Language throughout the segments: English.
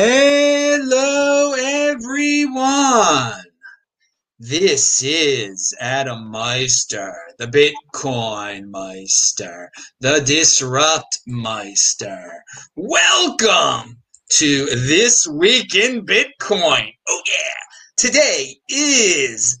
Hello, everyone. This is Adam Meister, the Bitcoin Meister, the Disrupt Meister. Welcome to This Week in Bitcoin. Oh, yeah. Today is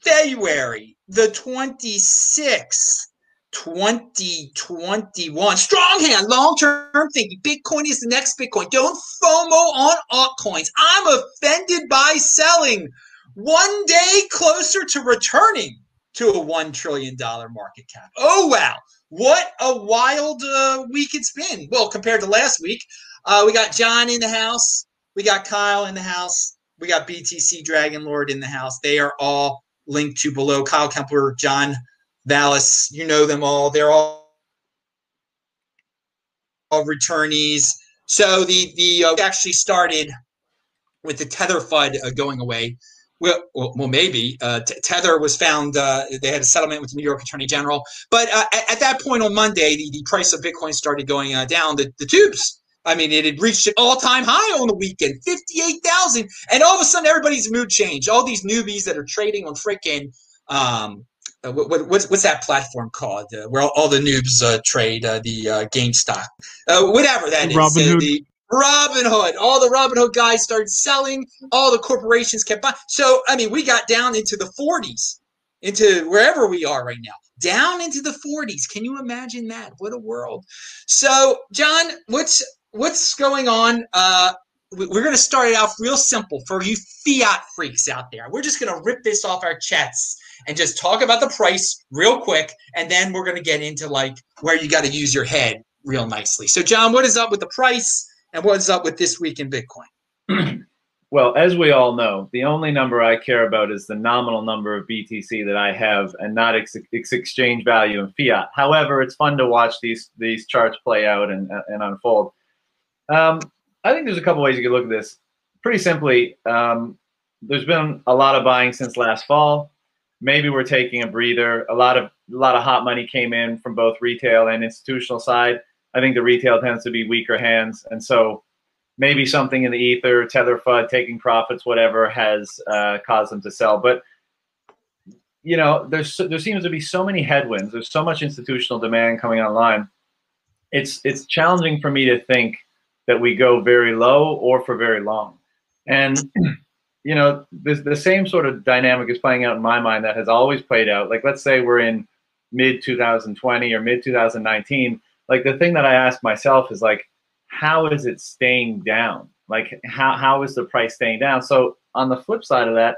February the 26th. 2021. Strong hand, long term thinking. Bitcoin is the next Bitcoin. Don't FOMO on altcoins. I'm offended by selling. One day closer to returning to a $1 trillion market cap. Oh, wow. What a wild uh, week it's been. Well, compared to last week, uh, we got John in the house. We got Kyle in the house. We got BTC Dragon Lord in the house. They are all linked to below. Kyle Kemper, John Vallis, you know them all. They're all, all returnees. So the the uh, actually started with the Tether FUD uh, going away. Well, well, maybe uh, Tether was found. Uh, they had a settlement with the New York Attorney General, but uh, at, at, that point on Monday, the, the price of Bitcoin started going uh, down. The, the tubes. I mean, it had reached an all-time high on the weekend, fifty-eight thousand, and all of a sudden, everybody's mood changed. All these newbies that are trading on freaking um, uh, what, what's, what's that platform called uh, where all, all, the noobs uh, trade uh, the uh, GameStop, uh, whatever that is. Robinhood. The Robinhood. All the Robinhood guys started selling. All the corporations kept buying. So I mean, we got down into the 40s, into wherever we are right now, down into the 40s. Can you imagine that? What a world! So, John, what's what's going on? We're going to start it off real simple for you fiat freaks out there. We're just going to rip this off our chests and just talk about the price real quick, and then we're going to get into like where you got to use your head real nicely. So, John, what is up with the price, and what is up with this week in Bitcoin? well, as we all know, the only number I care about is the nominal number of BTC that I have, and not its, its exchange value in fiat. However, it's fun to watch these these charts play out and and unfold. Um, I think there's a couple ways you could look at this. Pretty simply, um, there's been a lot of buying since last fall maybe we're taking a breather. A lot of a lot of hot money came in from both retail and institutional side. I think the retail tends to be weaker hands, and so maybe something in the ether, tether FUD, taking profits, whatever, has uh, caused them to sell. But you know, there's there seems to be so many headwinds. There's so much institutional demand coming online. It's it's challenging for me to think that we go very low or for very long. And you know, the, the same sort of dynamic is playing out in my mind that has always played out. Like, let's say we're in mid 2020 or mid 2019. Like, the thing that I ask myself is, like, how is it staying down? Like, how, how is the price staying down? So, on the flip side of that,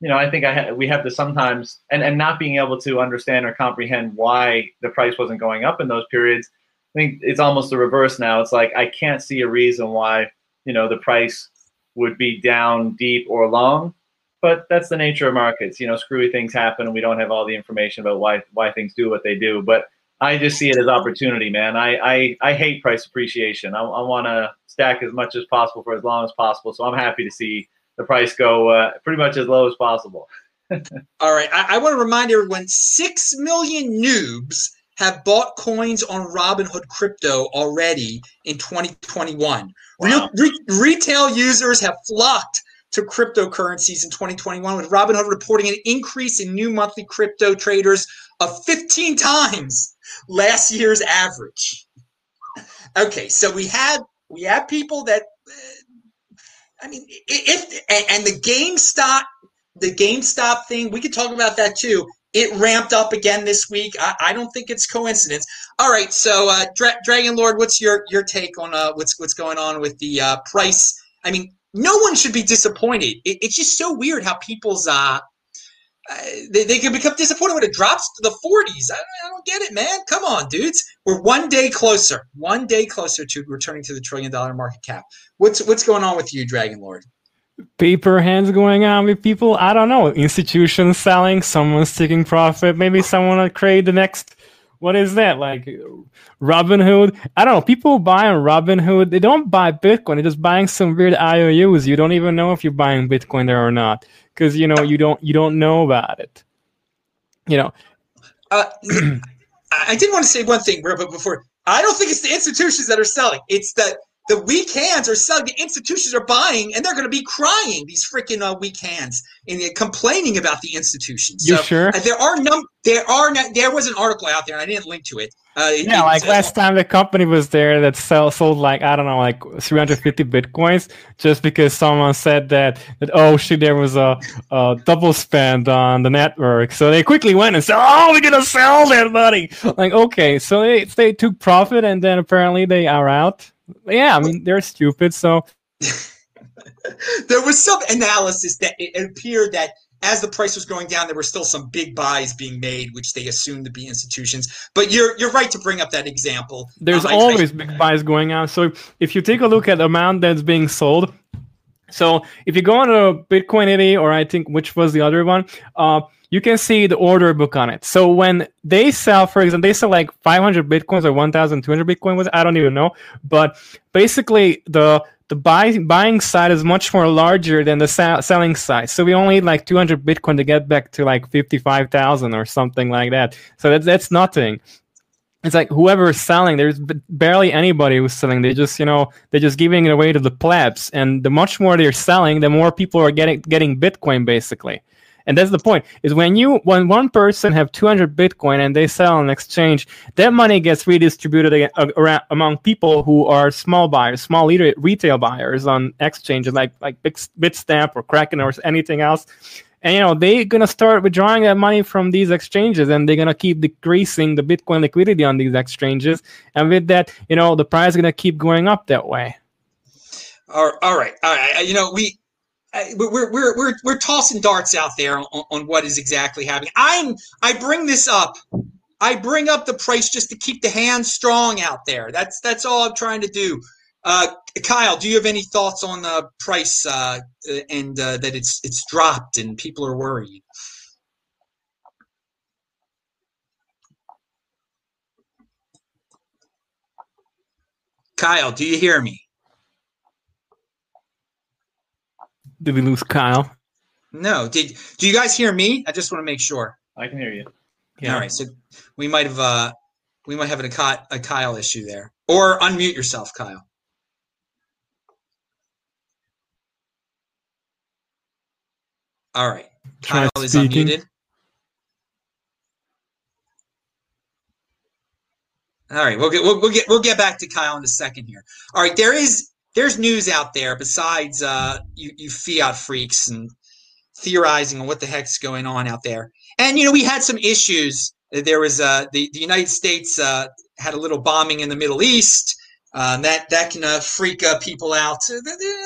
you know, I think I ha- we have to sometimes, and, and not being able to understand or comprehend why the price wasn't going up in those periods. I think it's almost the reverse now. It's like I can't see a reason why, you know, the price would be down deep or long. But that's the nature of markets. You know, screwy things happen, and we don't have all the information about why why things do what they do. But I just see it as opportunity, man. I I, I hate price appreciation. I, I want to stack as much as possible for as long as possible. So I'm happy to see the price go uh, pretty much as low as possible. all right, I, I want to remind everyone: six million noobs have bought coins on Robinhood crypto already in 2021. Wow. Re, retail users have flocked to cryptocurrencies in 2021, with Robinhood reporting an increase in new monthly crypto traders of 15 times last year's average. Okay, so we had we had people that, uh, I mean, if and the GameStop the GameStop thing, we could talk about that too. It ramped up again this week. I, I don't think it's coincidence. All right, so uh, Dra- Dragon Lord, what's your your take on uh, what's what's going on with the uh, price? I mean, no one should be disappointed. It, it's just so weird how people's uh, uh, they, they can become disappointed when it drops to the 40s. I, I don't get it, man. Come on, dudes. We're one day closer, one day closer to returning to the trillion dollar market cap. What's what's going on with you, Dragon Lord? Paper hands going on with people. I don't know. Institutions selling, someone's taking profit. Maybe someone will create the next. What is that like? Robinhood. I don't know. People buy on Robinhood. They don't buy Bitcoin. They're just buying some weird IOUs. You don't even know if you're buying Bitcoin there or not because you know you don't you don't know about it. You know. Uh, I did want to say one thing, but before I don't think it's the institutions that are selling. It's the the weak hands are selling. The institutions are buying, and they're going to be crying. These freaking uh, weak hands and complaining about the institutions. You so, sure? Uh, there are num. There are. No, there was an article out there. I didn't link to it. Uh, yeah, like last time the company was there that sell sold like I don't know like 350 bitcoins just because someone said that that oh shit there was a, a double spend on the network so they quickly went and said oh we're gonna sell that money like okay so they they took profit and then apparently they are out yeah, I mean they're stupid. So there was some analysis that it appeared that as the price was going down, there were still some big buys being made, which they assumed to be institutions. But you're you're right to bring up that example. There's um, always I, big buys going on. So if you take a look at the amount that's being sold, so if you go on a Bitcoinity or I think which was the other one, uh, you can see the order book on it. So when they sell, for example, they sell like 500 bitcoins or 1,200 bitcoin was I don't even know, but basically the the buy, buying side is much more larger than the selling side. So we only need like 200 Bitcoin to get back to like 55,000 or something like that. So that's, that's nothing. It's like whoever's selling, there's barely anybody who's selling. They just, you know, they're just giving it away to the plebs. And the much more they're selling, the more people are getting getting Bitcoin basically. And that's the point is when you when one person have 200 Bitcoin and they sell on exchange, that money gets redistributed around among people who are small buyers, small retail buyers on exchanges like like Bitstamp or Kraken or anything else. And you know they're gonna start withdrawing that money from these exchanges, and they're gonna keep decreasing the Bitcoin liquidity on these exchanges. And with that, you know the price is gonna keep going up that way. All right, all right. You know, we we're, we're, we're, we're tossing darts out there on, on what is exactly happening. I'm I bring this up. I bring up the price just to keep the hands strong out there. That's that's all I'm trying to do. Uh, Kyle, do you have any thoughts on the price uh, and uh, that it's it's dropped and people are worried? Kyle, do you hear me? Did we lose Kyle? No. Did do you guys hear me? I just want to make sure. I can hear you. Yeah. All right. So we might have uh we might have a, a Kyle issue there. Or unmute yourself, Kyle. All right. Kyle is unmuted. All right, we'll get we'll, we'll get we'll get back to Kyle in a second here. All right, there is there's news out there besides uh, you, you fiat freaks and theorizing on what the heck's going on out there. And you know, we had some issues. There was uh, the the United States uh, had a little bombing in the Middle East. Uh, that that can uh, freak uh, people out.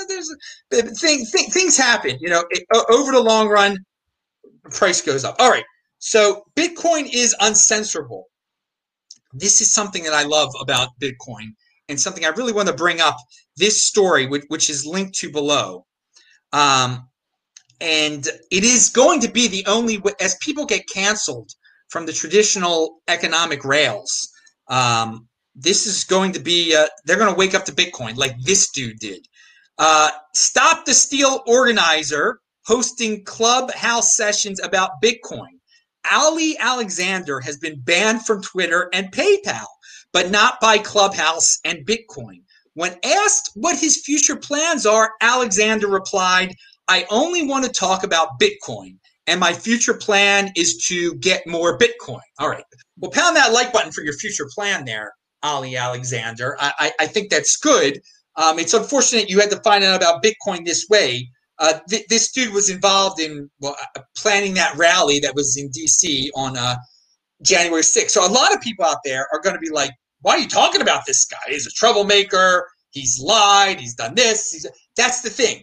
There's thing, thing, things happen. You know, it, over the long run, price goes up. All right. So Bitcoin is uncensorable. This is something that I love about Bitcoin and something I really want to bring up this story, which, which is linked to below. Um, and it is going to be the only way, as people get canceled from the traditional economic rails, um, this is going to be, uh, they're going to wake up to Bitcoin like this dude did. Uh, Stop the Steal organizer hosting clubhouse sessions about Bitcoin. Ali Alexander has been banned from Twitter and PayPal but not by Clubhouse and Bitcoin. When asked what his future plans are, Alexander replied, I only want to talk about Bitcoin, and my future plan is to get more Bitcoin. All right. Well, pound that like button for your future plan there, Ali Alexander. I, I, I think that's good. Um, it's unfortunate you had to find out about Bitcoin this way. Uh, th- this dude was involved in well, uh, planning that rally that was in DC on uh, January 6th. So a lot of people out there are going to be like, why are you talking about this guy? He's a troublemaker. He's lied. He's done this. He's, that's the thing.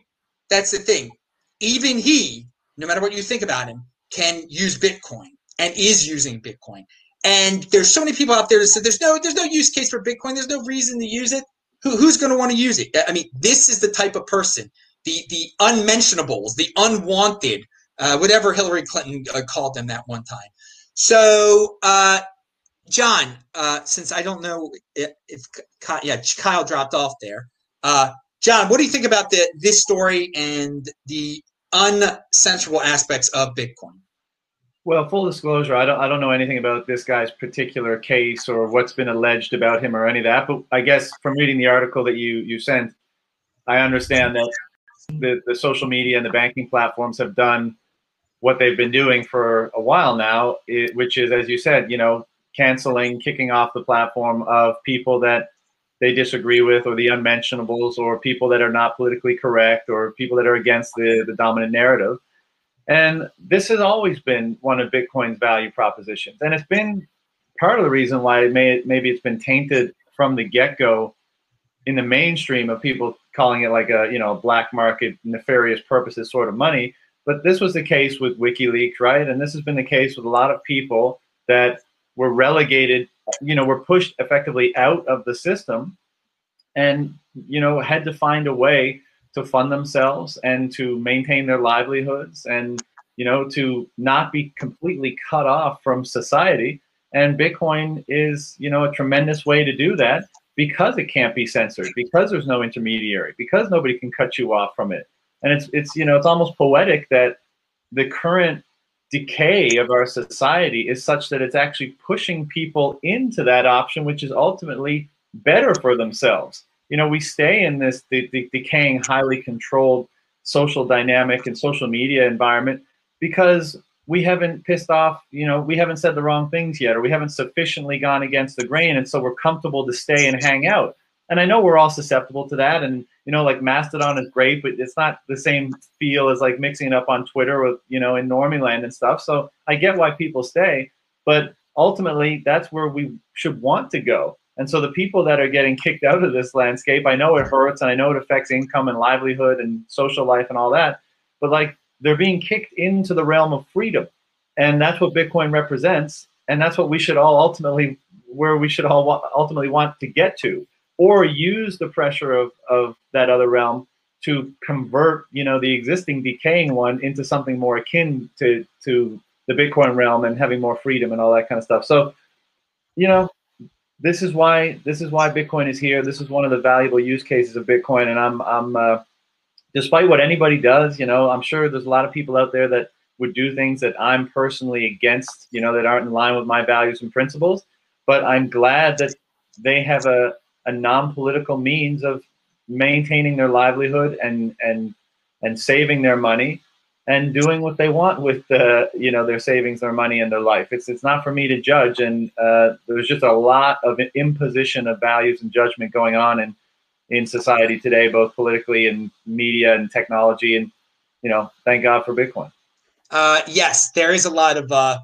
That's the thing. Even he, no matter what you think about him, can use Bitcoin and is using Bitcoin. And there's so many people out there that said there's no there's no use case for Bitcoin. There's no reason to use it. Who, who's going to want to use it? I mean, this is the type of person, the the unmentionables, the unwanted, uh, whatever Hillary Clinton uh, called them that one time. So uh, John, uh, since I don't know if, if yeah Kyle dropped off there. Uh, John, what do you think about the this story and the uncensorable aspects of Bitcoin? Well, full disclosure, I don't I don't know anything about this guy's particular case or what's been alleged about him or any of that. But I guess from reading the article that you you sent, I understand that the, the social media and the banking platforms have done what they've been doing for a while now, it, which is, as you said, you know, canceling, kicking off the platform of people that they disagree with, or the unmentionables, or people that are not politically correct, or people that are against the, the dominant narrative. And this has always been one of Bitcoin's value propositions. And it's been part of the reason why it may, maybe it's been tainted from the get go in the mainstream of people calling it like a you know black market nefarious purposes sort of money. But this was the case with WikiLeaks, right? And this has been the case with a lot of people that were relegated, you know, were pushed effectively out of the system and, you know, had to find a way to fund themselves and to maintain their livelihoods and you know to not be completely cut off from society. And bitcoin is you know a tremendous way to do that because it can't be censored because there's no intermediary because nobody can cut you off from it. And it's it's you know it's almost poetic that the current decay of our society is such that it's actually pushing people into that option which is ultimately better for themselves you know, we stay in this the, the decaying, highly controlled social dynamic and social media environment because we haven't pissed off, you know, we haven't said the wrong things yet, or we haven't sufficiently gone against the grain. And so we're comfortable to stay and hang out. And I know we're all susceptible to that. And, you know, like Mastodon is great, but it's not the same feel as like mixing it up on Twitter with, you know, in Normie land and stuff. So I get why people stay. But ultimately, that's where we should want to go. And so the people that are getting kicked out of this landscape, I know it hurts and I know it affects income and livelihood and social life and all that, but like they're being kicked into the realm of freedom. And that's what Bitcoin represents. And that's what we should all ultimately, where we should all ultimately want to get to, or use the pressure of, of that other realm to convert, you know, the existing decaying one into something more akin to, to the Bitcoin realm and having more freedom and all that kind of stuff. So, you know, this is why this is why Bitcoin is here. This is one of the valuable use cases of Bitcoin, and I'm I'm uh, despite what anybody does, you know, I'm sure there's a lot of people out there that would do things that I'm personally against, you know, that aren't in line with my values and principles. But I'm glad that they have a, a non-political means of maintaining their livelihood and and and saving their money and doing what they want with the you know their savings, their money, and their life. It's it's not for me to judge, and uh, there's just a lot of imposition of values and judgment going on in in society today, both politically and media and technology, and you know, thank God for Bitcoin. Uh, yes, there is a lot of uh,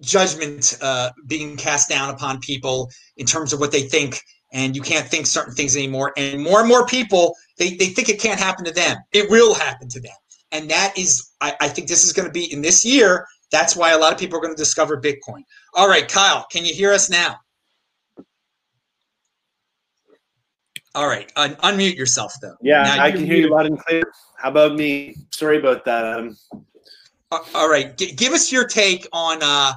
judgment uh, being cast down upon people in terms of what they think, and you can't think certain things anymore. And more and more people they, they think it can't happen to them. It will happen to them and that is, I, I think this is going to be in this year. That's why a lot of people are going to discover Bitcoin. All right, Kyle, can you hear us now? All right, un- unmute yourself though. Yeah, now I can hear you loud and clear. How about me? Sorry about that, Adam. All right, G- give us your take on uh,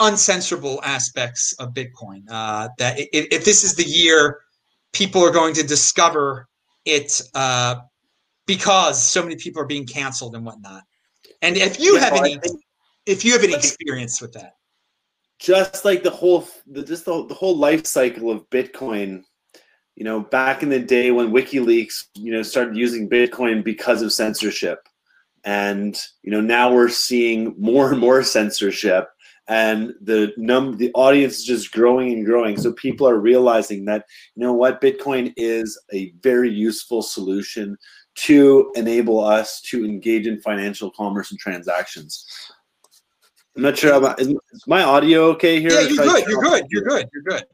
uncensorable aspects of Bitcoin. Uh, that if, if, this is the year people are going to discover it uh, because so many people are being canceled and whatnot. And if you yeah, have any, if you have any experience with that, just like the whole, the, just the, the whole life cycle of Bitcoin. You know, back in the day when WikiLeaks, you know, started using Bitcoin because of censorship, and you know now we're seeing more and more censorship and the num the audience is just growing and growing so people are realizing that you know what bitcoin is a very useful solution to enable us to engage in financial commerce and transactions. I'm not sure. About, is, my audio okay here? Yeah, you're good. You're good. You're good. You're good.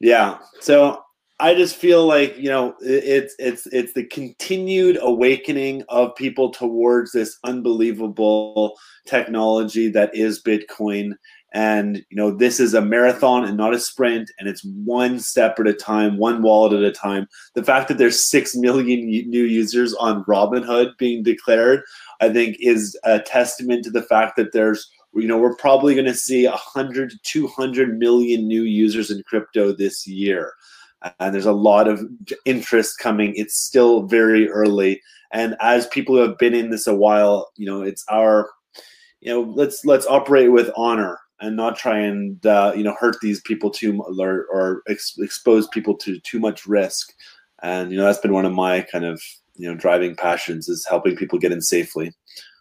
Yeah. So I just feel like you know it's it's it's the continued awakening of people towards this unbelievable technology that is Bitcoin, and you know this is a marathon and not a sprint and it's one step at a time one wallet at a time. The fact that there's 6 million new users on robinhood being declared i think is a testament to the fact that there's you know we're probably going to see 100 200 million new users in crypto this year. And there's a lot of interest coming. It's still very early, and as people who have been in this a while, you know, it's our, you know, let's let's operate with honor and not try and uh, you know hurt these people too or, or ex- expose people to too much risk. And you know that's been one of my kind of you know driving passions is helping people get in safely.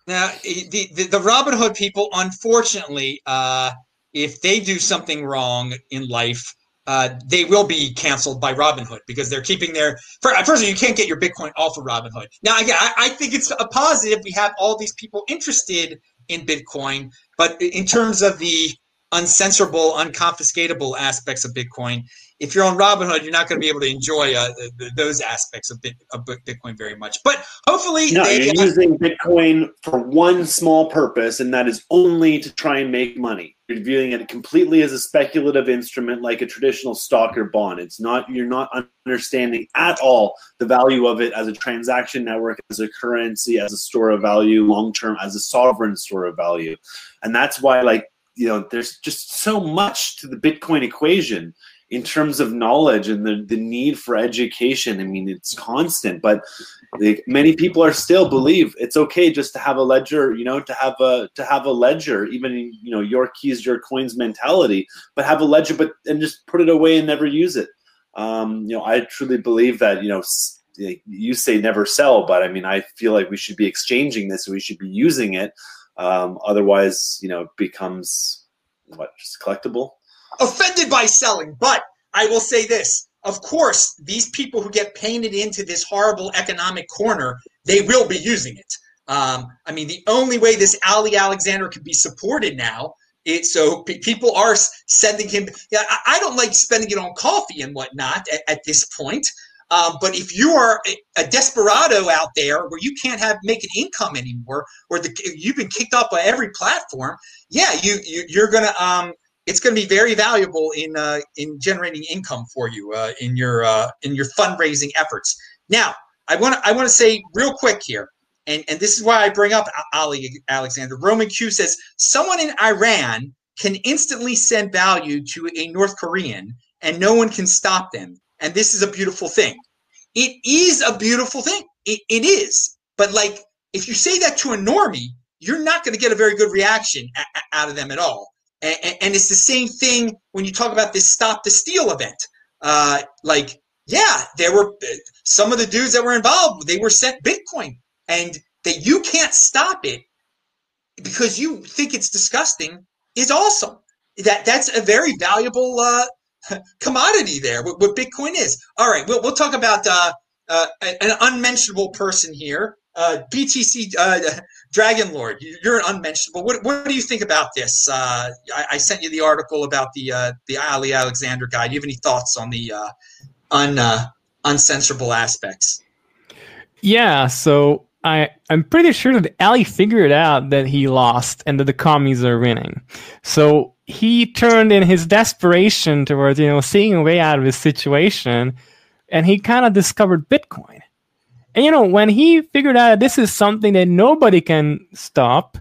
Now the the, the Robinhood people, unfortunately, uh, if they do something wrong in life, uh, they will be canceled by Robinhood because they're keeping their. First of all, you can't get your Bitcoin off of Robinhood. Now, again, I, I think it's a positive. We have all these people interested in Bitcoin, but in terms of the uncensorable, unconfiscatable aspects of Bitcoin, if you're on Robinhood, you're not going to be able to enjoy uh, those aspects of, Bit, of, Bitcoin very much. But hopefully, no, they, you're uh, using Bitcoin for one small purpose, and that is only to try and make money. You're viewing it completely as a speculative instrument, like a traditional stock or bond. It's not. You're not understanding at all the value of it as a transaction network, as a currency, as a store of value, long term, as a sovereign store of value, and that's why, like you know, there's just so much to the Bitcoin equation in terms of knowledge and the, the need for education. I mean, it's constant, but like, many people are still believe it's okay just to have a ledger, you know, to have a to have a ledger, even you know, your keys, your coins mentality, but have a ledger, but and just put it away and never use it. Um, you know, I truly believe that you know you say never sell, but I mean, I feel like we should be exchanging this. We should be using it. Um, otherwise, you know, it becomes what just collectible offended by selling. But I will say this. Of course, these people who get painted into this horrible economic corner, they will be using it. Um, I mean, the only way this Ali Alexander can be supported now it, so p- people are sending him. Yeah, I, I, don't like spending it on coffee and whatnot at, at this point. Um, but if you are a, desperado out there where you can't have make an income anymore, or the, you've been kicked off by every platform, yeah, you, you are gonna um, it's going to be very valuable in uh, in generating income for you uh, in your uh, in your fundraising efforts. Now, I want to I want to say real quick here, and and this is why I bring up Ali Alexander. Roman Q says someone in Iran can instantly send value to a North Korean, and no one can stop them. And this is a beautiful thing. It is a beautiful thing. It, it is. But like, if you say that to a normie, you're not going to get a very good reaction a- out of them at all. And, and, it's the same thing when you talk about this stop the steal event. Uh, like, yeah, there were some of the dudes that were involved, they were sent Bitcoin and that you can't stop it because you think it's disgusting is awesome. That that's a very valuable uh, commodity there. What, what, Bitcoin is. All right, we'll we'll talk about uh, uh, an unmentionable person here uh, BTC uh, Dragon Lord, you're an unmentionable. What, what do you think about this? Uh, I, I, sent you the article about the uh, the Ali Alexander guy. Do you have any thoughts on the uh, un uh, uncensorable aspects? Yeah, so I I'm pretty sure that Ali figured out that he lost and that the commies are winning. So he turned in his desperation towards you know seeing a way out of his situation, and he kind of discovered Bitcoin and you know, when he figured out this is something that nobody can stop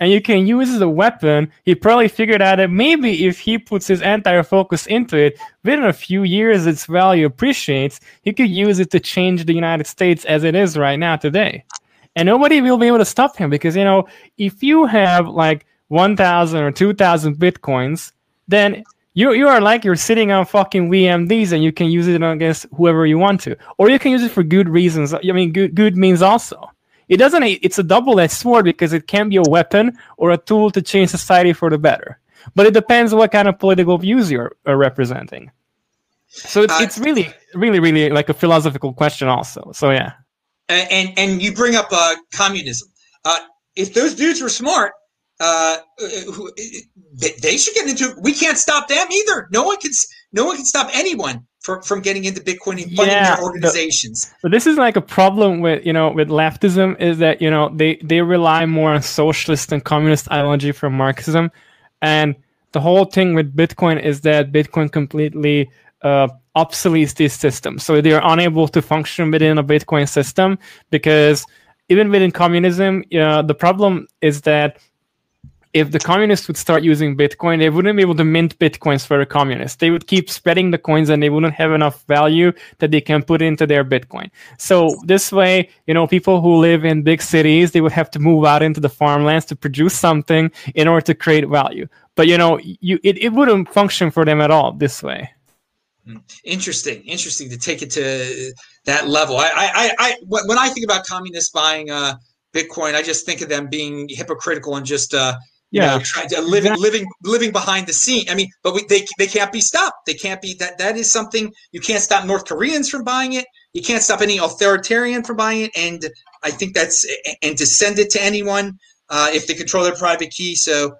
and you can use as a weapon, he probably figured out that maybe if he puts his entire focus into it, within a few years its value appreciates, he could use it to change the United States as it is right now today. And nobody will be able to stop him because, you know, if you have like 1,000 or 2,000 bitcoins, then you you are like you're sitting on fucking VMDs and you can use it against whoever you want to, or you can use it for good reasons. I mean, good good means also. It doesn't. It's a double-edged sword because it can be a weapon or a tool to change society for the better. But it depends what kind of political views you're representing. So it's, uh, it's really, really, really like a philosophical question, also. So yeah. And and you bring up uh, communism. Uh, if those dudes were smart, uh, who, they should get into. We can't stop them either. No one can. No one can stop anyone from, from getting into Bitcoin and funding yeah, their organizations. But, but, this is like a problem with you know with leftism is that you know they they rely more on socialist and communist ideology from Marxism, and the whole thing with Bitcoin is that Bitcoin completely uh, obsoletes these systems, so they are unable to function within a Bitcoin system because even within communism, uh, the problem is that if the communists would start using Bitcoin, they wouldn't be able to mint Bitcoins for the communists. They would keep spreading the coins and they wouldn't have enough value that they can put into their Bitcoin. So this way, you know, people who live in big cities, they would have to move out into the farmlands to produce something in order to create value. But you know, you it, it wouldn't function for them at all this way. Interesting, interesting to take it to that level. I, I, I, when I think about communists buying uh, Bitcoin, I just think of them being hypocritical and just uh, yeah, you know, trying to living living living behind the scene. I mean, but we, they they can't be stopped. They can't be that. That is something you can't stop North Koreans from buying it. You can't stop any authoritarian from buying it. And I think that's and to send it to anyone uh, if they control their private key. So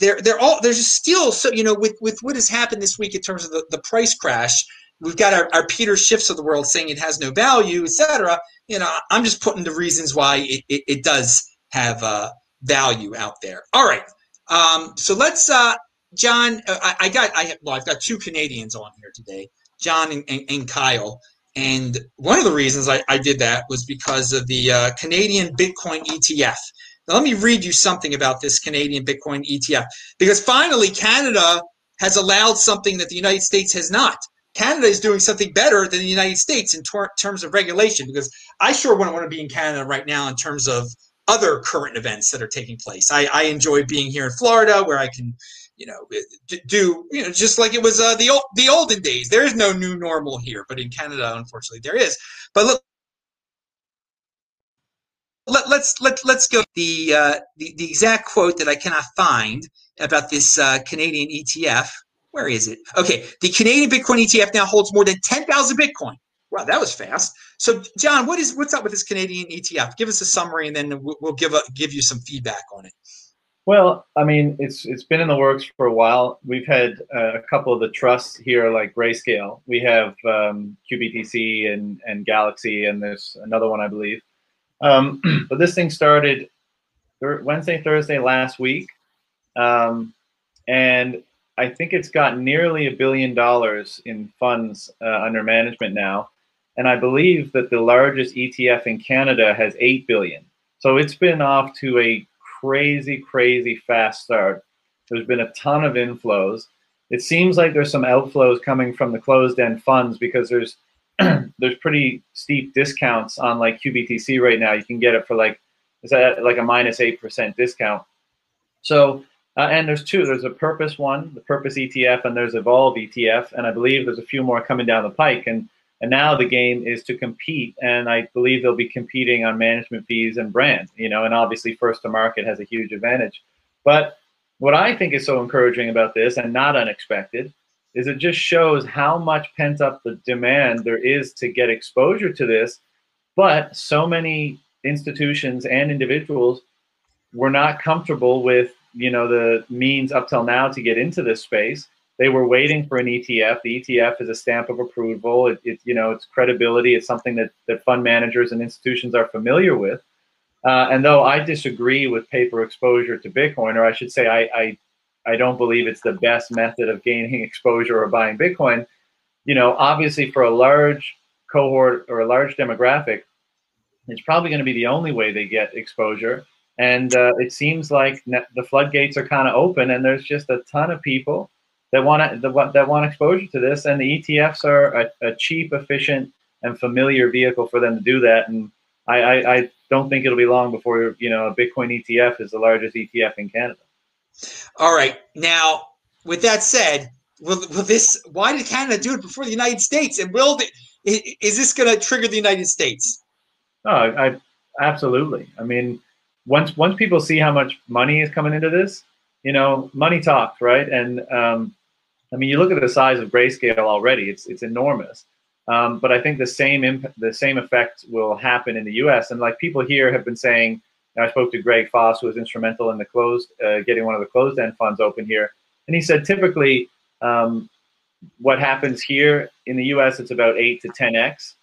they're they're all there's still so you know with with what has happened this week in terms of the, the price crash. We've got our, our Peter Schiffs of the world saying it has no value, etc. You know, I'm just putting the reasons why it, it, it does have uh, value out there. All right. Um, so let's, uh, John. Uh, I, I, got. I have, well, I've got two Canadians on here today, John and, and, and Kyle. And one of the reasons I, I did that was because of the uh, Canadian Bitcoin ETF. Now, let me read you something about this Canadian Bitcoin ETF because finally Canada has allowed something that the United States has not. Canada is doing something better than the United States in ter- terms of regulation because I sure wouldn't want to be in Canada right now in terms of other current events that are taking place. I, I enjoy being here in Florida where I can, you know, do you know just like it was uh, the old the olden days. There is no new normal here, but in Canada, unfortunately, there is. But look. Let, let's let let's go the, uh, the the exact quote that I cannot find about this uh, Canadian ETF. Where is it? Okay, the Canadian Bitcoin ETF now holds more than ten thousand Bitcoin. Wow, that was fast. So, John, what is what's up with this Canadian ETF? Give us a summary, and then we'll, give a, give you some feedback on it. Well, I mean, it's it's been in the works for a while. We've had uh, a couple of the trusts here, like Grayscale. We have um, QBTC and and Galaxy, and there's another one, I believe. Um, but this thing started Wednesday, Thursday last week, um, and I think it's got nearly a billion dollars in funds uh, under management now and I believe that the largest ETF in Canada has 8 billion. So it's been off to a crazy, crazy fast start. There's been a ton of inflows. It seems like there's some outflows coming from the closed end funds because there's there's pretty steep discounts on like QBTC right now. You can get it for like is that like a minus eight percent discount. So uh, and there's two. There's a Purpose one, the Purpose ETF, and there's Evolve ETF, and I believe there's a few more coming down the pike. And and now the game is to compete, and I believe they'll be competing on management fees and brand. You know, and obviously first to market has a huge advantage. But what I think is so encouraging about this, and not unexpected, is it just shows how much pent up the demand there is to get exposure to this. But so many institutions and individuals were not comfortable with you know the means up till now to get into this space they were waiting for an ETF. The ETF is a stamp of approval. It, it you know, it's credibility. It's something that, that fund managers and institutions are familiar with. Uh, and though I disagree with paper exposure to Bitcoin, or I should say, I, I, I don't believe it's the best method of gaining exposure or buying Bitcoin. You know, obviously, for a large cohort or a large demographic, it's probably going to be the only way they get exposure. And uh, it seems like the floodgates are kind of open, and there's just a ton of people that want to, that want exposure to this, and the ETFs are a, a, cheap, efficient, and familiar vehicle for them to do that. And I, I, I don't think it'll be long before you know a Bitcoin ETF is the largest ETF in Canada. All right, now with that said, will, will this? Why did Canada do it before the United States? And will the, is this going to trigger the United States? Oh, I, absolutely. I mean, once once people see how much money is coming into this, you know, money talks, right? And um, I mean, you look at the size of Grayscale already; it's it's enormous. Um, but I think the same imp- the same effect will happen in the U.S. And like people here have been saying, I spoke to Greg Foss, who was instrumental in the closed uh, getting one of the closed end funds open here, and he said typically um, what happens here in the U.S. it's about eight to ten x.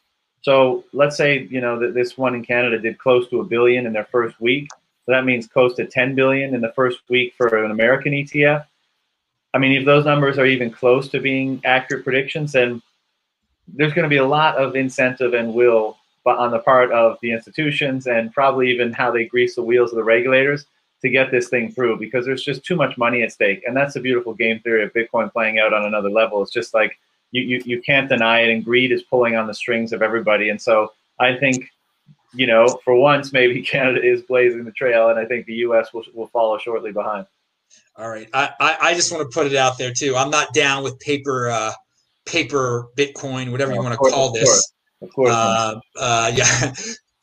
So let's say you know that this one in Canada did close to a billion in their first week. So that means close to 10 billion in the first week for an American ETF. I mean, if those numbers are even close to being accurate predictions, then there's going to be a lot of incentive and will on the part of the institutions and probably even how they grease the wheels of the regulators to get this thing through because there's just too much money at stake. And that's the beautiful game theory of Bitcoin playing out on another level. It's just like you, you, you can't deny it, and greed is pulling on the strings of everybody. And so I think, you know, for once, maybe Canada is blazing the trail, and I think the U.S. will, will follow shortly behind. All right, I, I, I just want to put it out there too. I'm not down with paper uh, paper Bitcoin, whatever you want to call this. Of course. Uh, uh, yeah.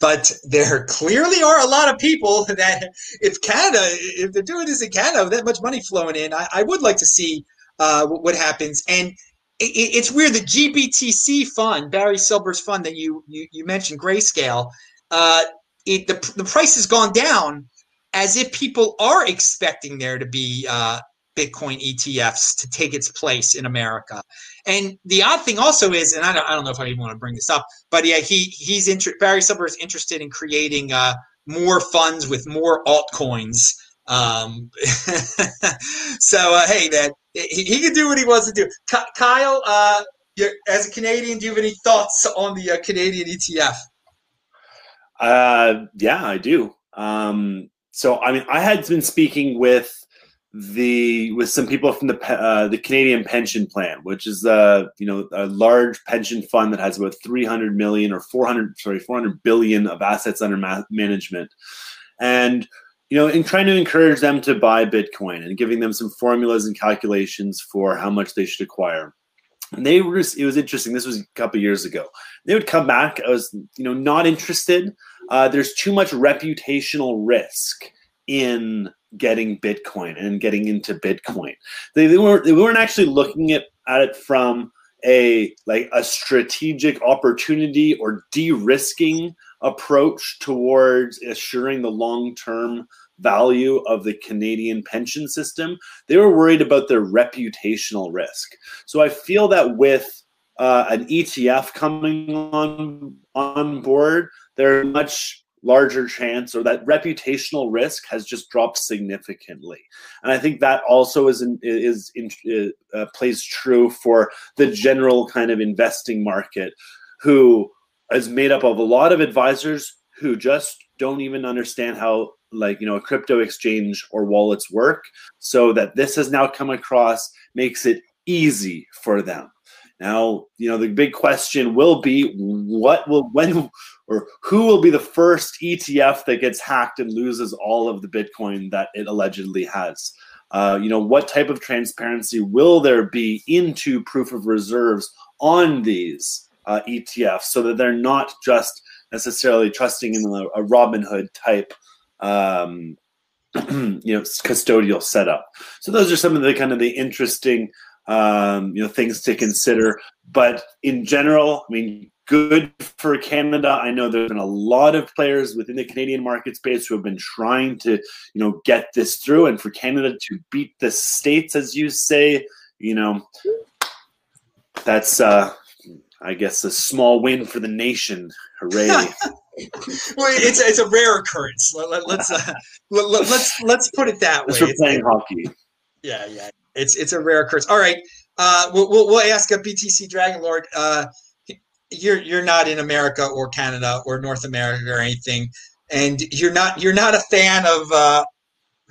But there clearly are a lot of people that, if Canada, if they're doing this in Canada with that much money flowing in, I, I would like to see uh, what happens. And it, it's weird. The GBTC fund, Barry Silbert's fund that you you, you mentioned, Grayscale, uh, it the the price has gone down as if people are expecting there to be uh, Bitcoin ETFs to take its place in America. And the odd thing also is, and I don't, I don't know if I even want to bring this up, but yeah, he he's inter- Barry Silbert is interested in creating uh, more funds with more altcoins. Um, so uh, hey, man, he, he, can do what he wants to do. Kyle, uh, as a Canadian, do you have any thoughts on the uh, Canadian ETF? Uh, yeah, I do. Um, so I mean, I had been speaking with the with some people from the uh, the Canadian Pension Plan, which is a you know a large pension fund that has about 300 million or 400 sorry 400 billion of assets under ma- management, and you know in trying to encourage them to buy Bitcoin and giving them some formulas and calculations for how much they should acquire. And they were it was interesting. This was a couple years ago. They would come back. I was you know not interested. Uh, there's too much reputational risk in getting Bitcoin and getting into Bitcoin. They, they weren't they weren't actually looking at, at it from a like a strategic opportunity or de-risking approach towards assuring the long-term value of the Canadian pension system. They were worried about their reputational risk. So I feel that with uh, an ETF coming on on board, they're much larger chance or that reputational risk has just dropped significantly. And i think that also is in, is in, uh, plays true for the general kind of investing market who is made up of a lot of advisors who just don't even understand how like you know a crypto exchange or wallets work so that this has now come across makes it easy for them now, you know, the big question will be what will when or who will be the first ETF that gets hacked and loses all of the Bitcoin that it allegedly has? Uh, you know, what type of transparency will there be into proof of reserves on these uh, ETFs so that they're not just necessarily trusting in a, a Robinhood type, um, you know, custodial setup. So those are some of the kind of the interesting, um, you know, things to consider. But in general, I mean, good for Canada. I know there's been a lot of players within the Canadian market space who have been trying to, you know, get this through. And for Canada to beat the states, as you say, you know, that's, uh, I guess, a small win for the nation. Hooray! well, it's it's a rare occurrence. Let, us uh, let, let's, let's put it that way. We're playing hockey. Yeah, yeah. It's it's a rare occurrence. All right. Uh, we'll, we'll, we'll ask a BTC Dragon Lord. Uh, you're you're not in America or Canada or North America or anything, and you're not you're not a fan of uh,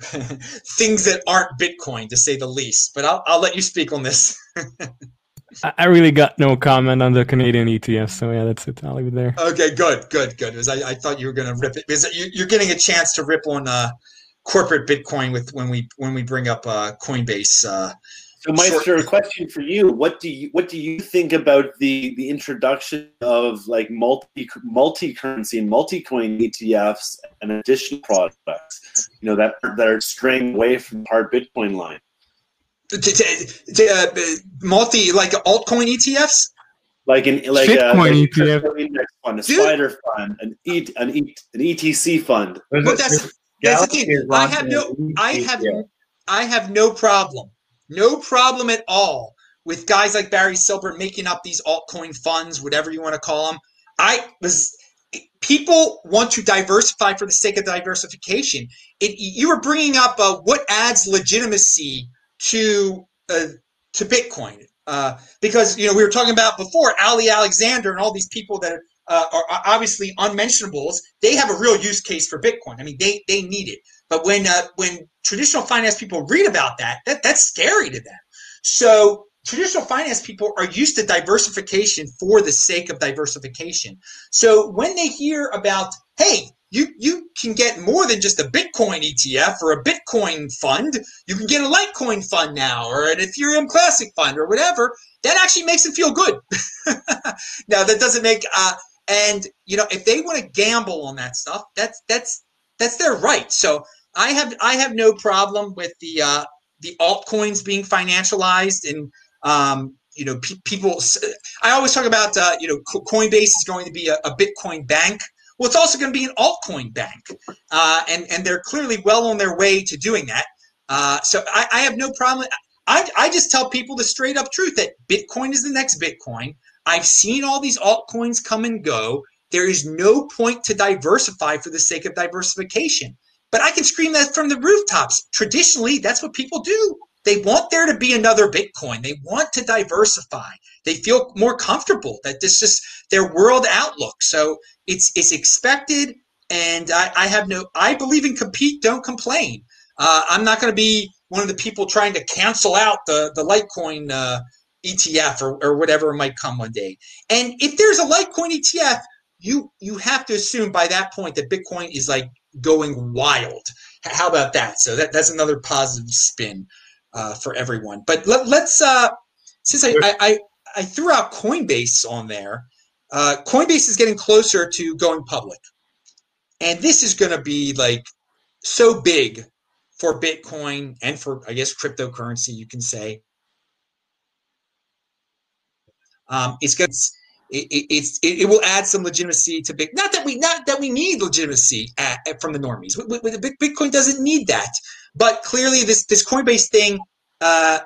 things that aren't Bitcoin, to say the least. But I'll I'll let you speak on this. I really got no comment on the Canadian ETF, so yeah, that's it. I'll leave it there. Okay, good, good, good. Because I, I thought you were going to rip it because you, are getting a chance to rip on uh, corporate Bitcoin with when we when we bring up uh, Coinbase. Uh, so, Meister, a question for you: What do you what do you think about the the introduction of like multi multi currency and multi coin ETFs and additional products? You know that that are straying away from hard Bitcoin line. To, to, to, uh, multi like altcoin ETFs. Like an like a, like ETF. index fund, a Dude. spider fund, an e, an, e, an ETC fund. But that's, that's the thing. I have no I have I have no problem no problem at all with guys like Barry Silbert making up these altcoin funds, whatever you want to call them. I was people want to diversify for the sake of diversification. It, you were bringing up uh, what adds legitimacy to uh, to Bitcoin uh, because you know we were talking about before Ali Alexander and all these people that uh, are obviously unmentionables. They have a real use case for Bitcoin. I mean, they they need it. But when uh, when traditional finance people read about that, that that's scary to them. So traditional finance people are used to diversification for the sake of diversification. So when they hear about, hey, you you can get more than just a Bitcoin ETF or a Bitcoin fund. You can get a Litecoin fund now or an Ethereum Classic fund or whatever. That actually makes them feel good. now that doesn't make uh, and you know if they want to gamble on that stuff, that's that's that's their right. So I have I have no problem with the uh, the altcoins being financialized and um, you know pe- people. I always talk about uh, you know Coinbase is going to be a, a Bitcoin bank. Well, it's also going to be an altcoin bank, uh, and and they're clearly well on their way to doing that. Uh, so I, I, have no problem. I, I just tell people the straight up truth that Bitcoin is the next Bitcoin. I've seen all these altcoins come and go. There is no point to diversify for the sake of diversification. But I can scream that from the rooftops. Traditionally, that's what people do. They want there to be another Bitcoin. They want to diversify. They feel more comfortable that this is their world outlook. So it's it's expected, and I, I have no. I believe in compete, don't complain. Uh, I'm not going to be one of the people trying to cancel out the the Litecoin uh, ETF or, or whatever might come one day. And if there's a Litecoin ETF, you you have to assume by that point that Bitcoin is like going wild. How about that? So that, that's another positive spin uh, for everyone. But let, us uh, since I, I, I threw out Coinbase on there, uh, Coinbase is getting closer to going public, and this is going to be like so big for Bitcoin and for I guess cryptocurrency. You can say um, it's going. it, it, it, it, will add some legitimacy to big. Not that we not that we need legitimacy at, at, from the normies. Bitcoin doesn't need that, but clearly this this Coinbase thing, uh,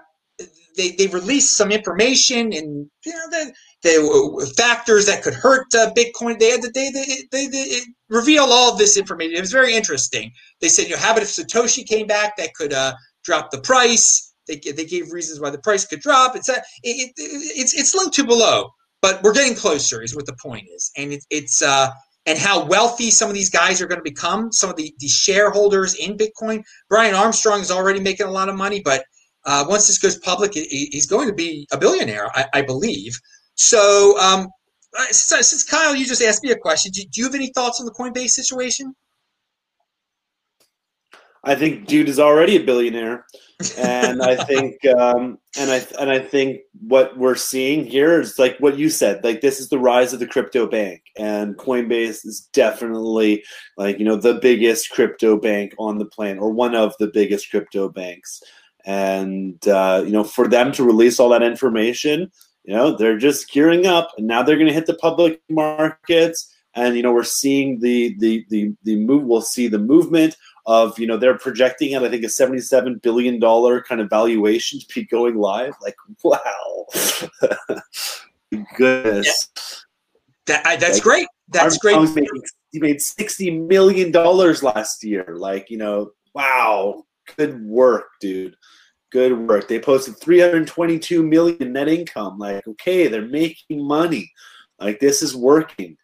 they they released some information and you know the the factors that could hurt uh, Bitcoin. They had to, they, they, they, they reveal all of this information. It was very interesting. They said you know how about if Satoshi came back that could uh, drop the price. They, they gave reasons why the price could drop. It's a, it, it, it's it's low to below but we're getting closer is what the point is. And it, it's uh and how wealthy some of these guys are going to become some of the, the shareholders in bitcoin. Brian armstrong is already making a lot of money but uh, once this goes public he's going to be a billionaire i, I believe. So um, uh, since, since, kyle you just asked me a question. Do, do you have any thoughts on the coinbase situation? I think dude is already a billionaire, and I think um, and I and I think what we're seeing here is like what you said. Like this is the rise of the crypto bank, and Coinbase is definitely like you know the biggest crypto bank on the planet, or one of the biggest crypto banks. And uh, you know, for them to release all that information, you know, they're just gearing up, and now they're going to hit the public markets. And you know, we're seeing the the the the move. We'll see the movement of you know they're projecting at I think a seventy seven billion dollar kind of valuation to be going live. Like wow, goodness. Yeah. That that's like, great. That's great. Making, he made sixty million dollars last year. Like you know, wow, good work, dude. Good work. They posted 322 million net income. Like, okay, they're making money. Like this is working.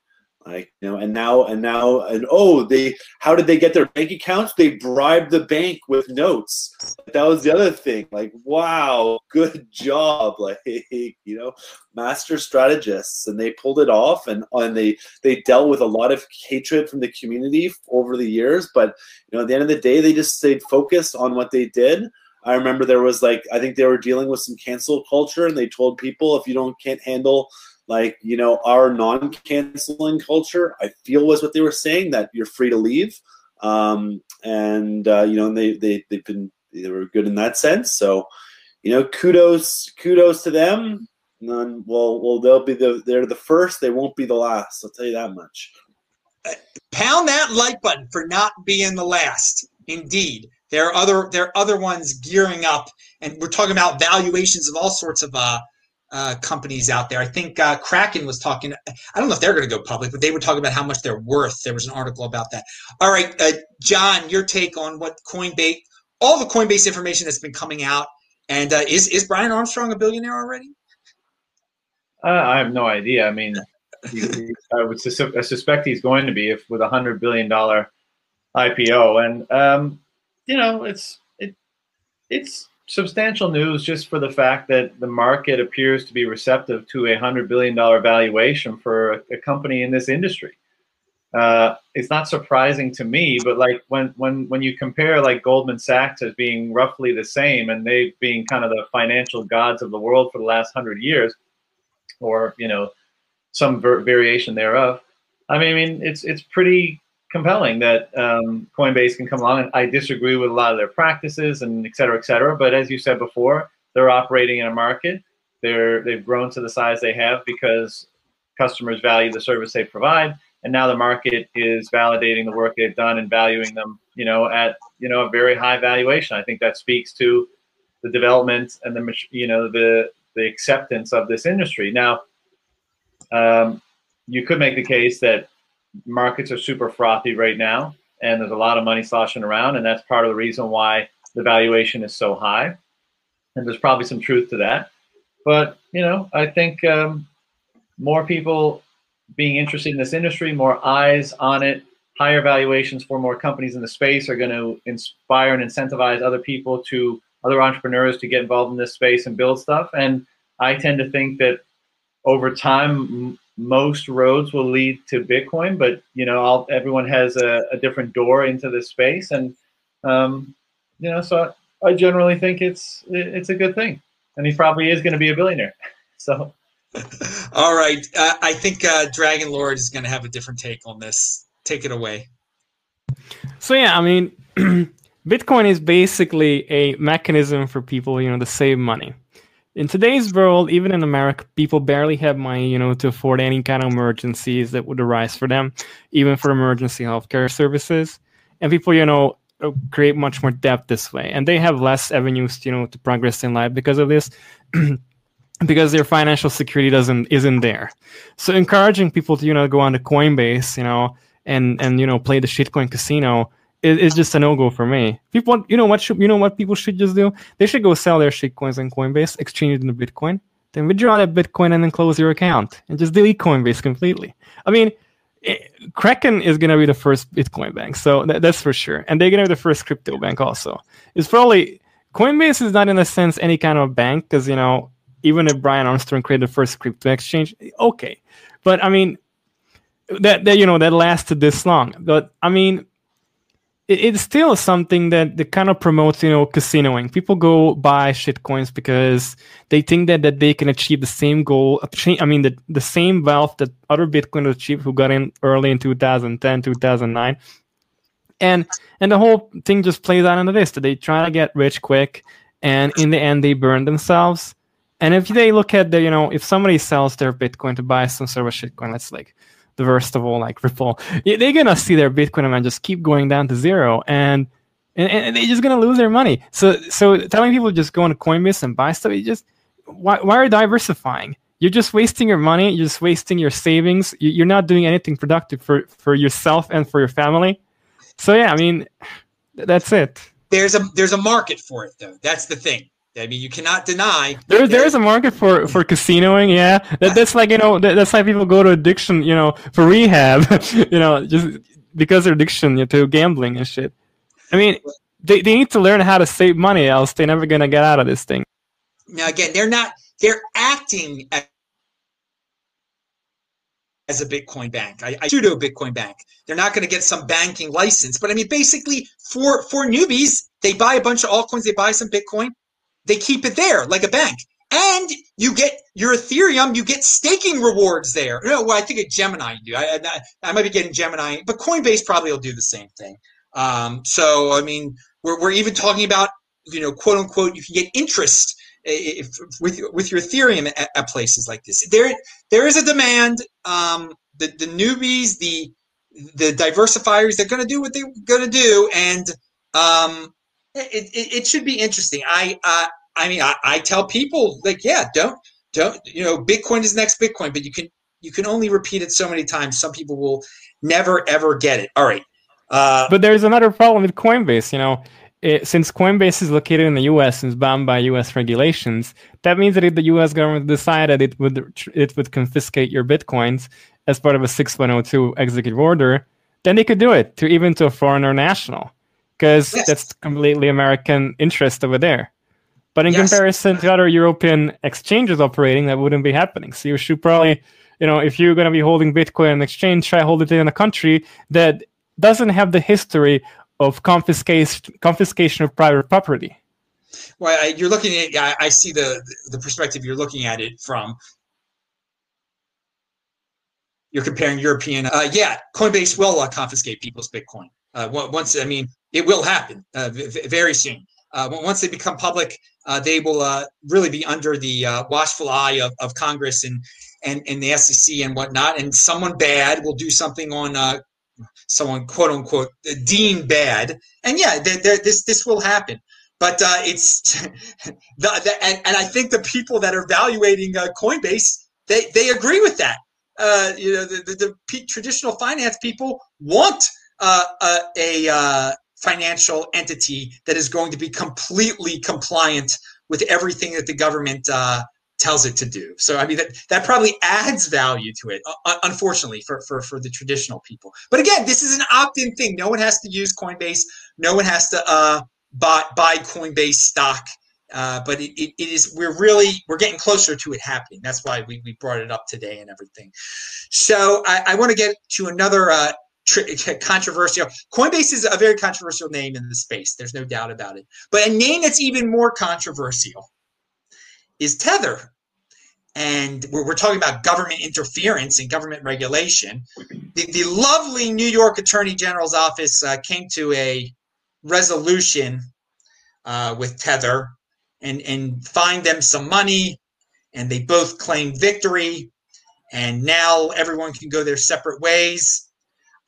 Like, you know, and now and now and oh, they how did they get their bank accounts? They bribed the bank with notes. That was the other thing. Like, wow, good job. Like, you know, master strategists, and they pulled it off, and and they they dealt with a lot of hatred from the community over the years. But you know, at the end of the day, they just stayed focused on what they did. I remember there was like I think they were dealing with some cancel culture, and they told people if you don't can't handle like you know our non-canceling culture i feel was what they were saying that you're free to leave. Um, and uh, you know they, they they've been they were good in that sense. So you know kudos kudos to them. And well well they'll be the they're the first they won't be the last. I'll tell you that much. Pound that like button for not being the last. Indeed. There are other there are other ones gearing up and we're talking about valuations of all sorts of uh uh, companies out there. I think uh, Kraken was talking. I don't know if they're going to go public, but they were talking about how much they're worth. There was an article about that. All right, uh, John, your take on what Coinbase, all the Coinbase information that's been coming out, and uh, is is Brian Armstrong a billionaire already? Uh, I have no idea. I mean, he, he, I would sus- I suspect he's going to be if with a hundred billion dollar IPO, and um, you know, it's it it's substantial news just for the fact that the market appears to be receptive to a hundred billion dollar valuation for a, a, company in this industry. Uh, it's not surprising to me, but like when when when you compare like Goldman Sachs as being roughly the same and they being kind of the financial gods of the world for the last hundred years, or you know some ver- variation thereof. I mean, I mean, it's it's pretty compelling that um, Coinbase can come along. And I disagree with a lot of their practices and et cetera, et cetera. But as you said before, they're operating in a market. They're they've grown to the size they have because customers value the service they provide, and now the market is validating the work they've done and valuing them, you know, at you know a very high valuation. I think that speaks to the development and the you know the the acceptance of this industry. Now, um, you could make the case that markets are super frothy right now, and there's a lot of money sloshing around, and that's part of the reason why the valuation is so high. And there's probably some truth to that. But you know, I think um, more people being interested in this industry, more eyes on it, higher valuations for more companies in the space are going to inspire and incentivize other people to other entrepreneurs to get involved in this space and build stuff. And I tend to think that over time, most roads will lead to Bitcoin, but you know, all, everyone has a, a, different door into this space, and um, you know, so I generally think it's it's a good thing, and he probably is going to be a billionaire. So, all right, uh, I think uh, Dragon Lord is going to have a different take on this. Take it away. So yeah, I mean, Bitcoin is basically a mechanism for people, you know, to save money in today's world, even in America, people barely have money, you know, to afford any kind of emergencies that would arise for them, even for emergency healthcare services. And people, you know, uh, create much more debt this way, and they have less avenues, you know, to progress in life because of this. because their financial security doesn't isn't there. So encouraging people to you know go on to Coinbase, you know, and and you know play the shitcoin casino it, it's just a no go for me. People, you know what? Should, you know what people should just do? They should go sell their shitcoins on Coinbase, exchange it into Bitcoin, then withdraw that Bitcoin and then close your account and just delete Coinbase completely. I mean, it, eh, Kraken is to be the first Bitcoin bank, so that, that's for sure, and they're to be the first crypto bank also. It's probably Coinbase is not in a sense any kind of bank because you know even if Brian Armstrong created the first crypto exchange, okay, but I mean that that you know that lasted this long, but I mean it's still something that, that kind of promotes, you know, casinoing. People go buy shitcoins because they think that, that they can achieve the same goal. I mean, the, the same wealth that other Bitcoiners achieved who got in early in 2010, 2009. And and the whole thing just plays out into this that they try to get rich quick, and in the end they burn themselves. And if they look at the, you know, if somebody sells their Bitcoin to buy some sort of shitcoin, let's like the worst of all, like Ripple, they're gonna see their Bitcoin amount just keep going down to zero, and and, and they're just gonna lose their money. So so telling people just go on Coinbase and buy stuff, you just why why are you diversifying? You're just wasting your money. You're just wasting your savings. You're not doing anything productive for for yourself and for your family. So yeah, I mean, that's it. There's a there's a market for it though. That's the thing. I mean, you cannot deny there. There is a market for for casinoing. Yeah, that, that's like you know that, that's why people go to addiction. You know, for rehab. you know, just because of addiction you know, to gambling and shit. I mean, they they need to learn how to save money, else they're never gonna get out of this thing. Now again, they're not. They're acting as a Bitcoin bank, I, I pseudo Bitcoin bank. They're not going to get some banking license, but I mean, basically, for for newbies, they buy a bunch of altcoins, they buy some Bitcoin, they keep it there like a bank. And you get your Ethereum, you get staking rewards there. No, well, I think at Gemini you do. I, I, I might be getting Gemini, but Coinbase probably will do the same thing. Um, so, I mean, we're, we're even talking about, you know, quote unquote, you can get interest if, with with your Ethereum at, at, places like this. There there is a demand. Um, the the newbies, the the diversifiers, they're going to do what they're going to do, and um, it, it, it, should be interesting. I uh, I mean, I, I tell people like, yeah, don't don't you know, Bitcoin is next Bitcoin, but you can you can only repeat it so many times. Some people will never ever get it. All right. Uh, but there's another problem with Coinbase. You know, it, since Coinbase is located in the U.S. and is bound by U.S. regulations, that means that if the U.S. government decided it would it would confiscate your bitcoins as part of a 6102 executive order, then they could do it to even to a foreigner national. because yes. that's completely American interest over there. But in yes. comparison to other European exchanges operating, that wouldn't be happening. So you should probably, you know, if you're going to be holding Bitcoin in exchange, try hold it in a country that doesn't have the history of confiscation confiscation of private property. Well, I, you're looking at. I, I see the the perspective you're looking at it from. You're comparing European. Uh, yeah, Coinbase will uh, confiscate people's Bitcoin. Uh, once, I mean, it will happen uh, very soon. Uh, once they become public, uh, they will uh, really be under the uh, watchful eye of, of Congress and, and, and the SEC and whatnot. And someone bad will do something on uh, someone quote unquote deemed bad. And yeah, they're, they're, this this will happen. But uh, it's the, the, and, and I think the people that are evaluating Coinbase they they agree with that. you know, the, the, the traditional finance people want a, a financial entity that is going to be completely compliant with everything that the government uh, tells it to do. So I mean that that probably adds value to it. Uh, unfortunately for, for for the traditional people. But again, this is an opt-in thing. No one has to use Coinbase. No one has to uh, buy buy Coinbase stock. Uh, but it, it, it is we're really we're getting closer to it happening. That's why we, we brought it up today and everything. So I, I want to get to another uh, controversial. Coinbase is a very controversial name in the space. There's no doubt about it. But a name that's even more controversial is Tether. And we're, we're talking about government interference and government regulation. The, the lovely New York Attorney General's office uh, came to a resolution uh, with Tether and, and fined them some money. And they both claimed victory. And now everyone can go their separate ways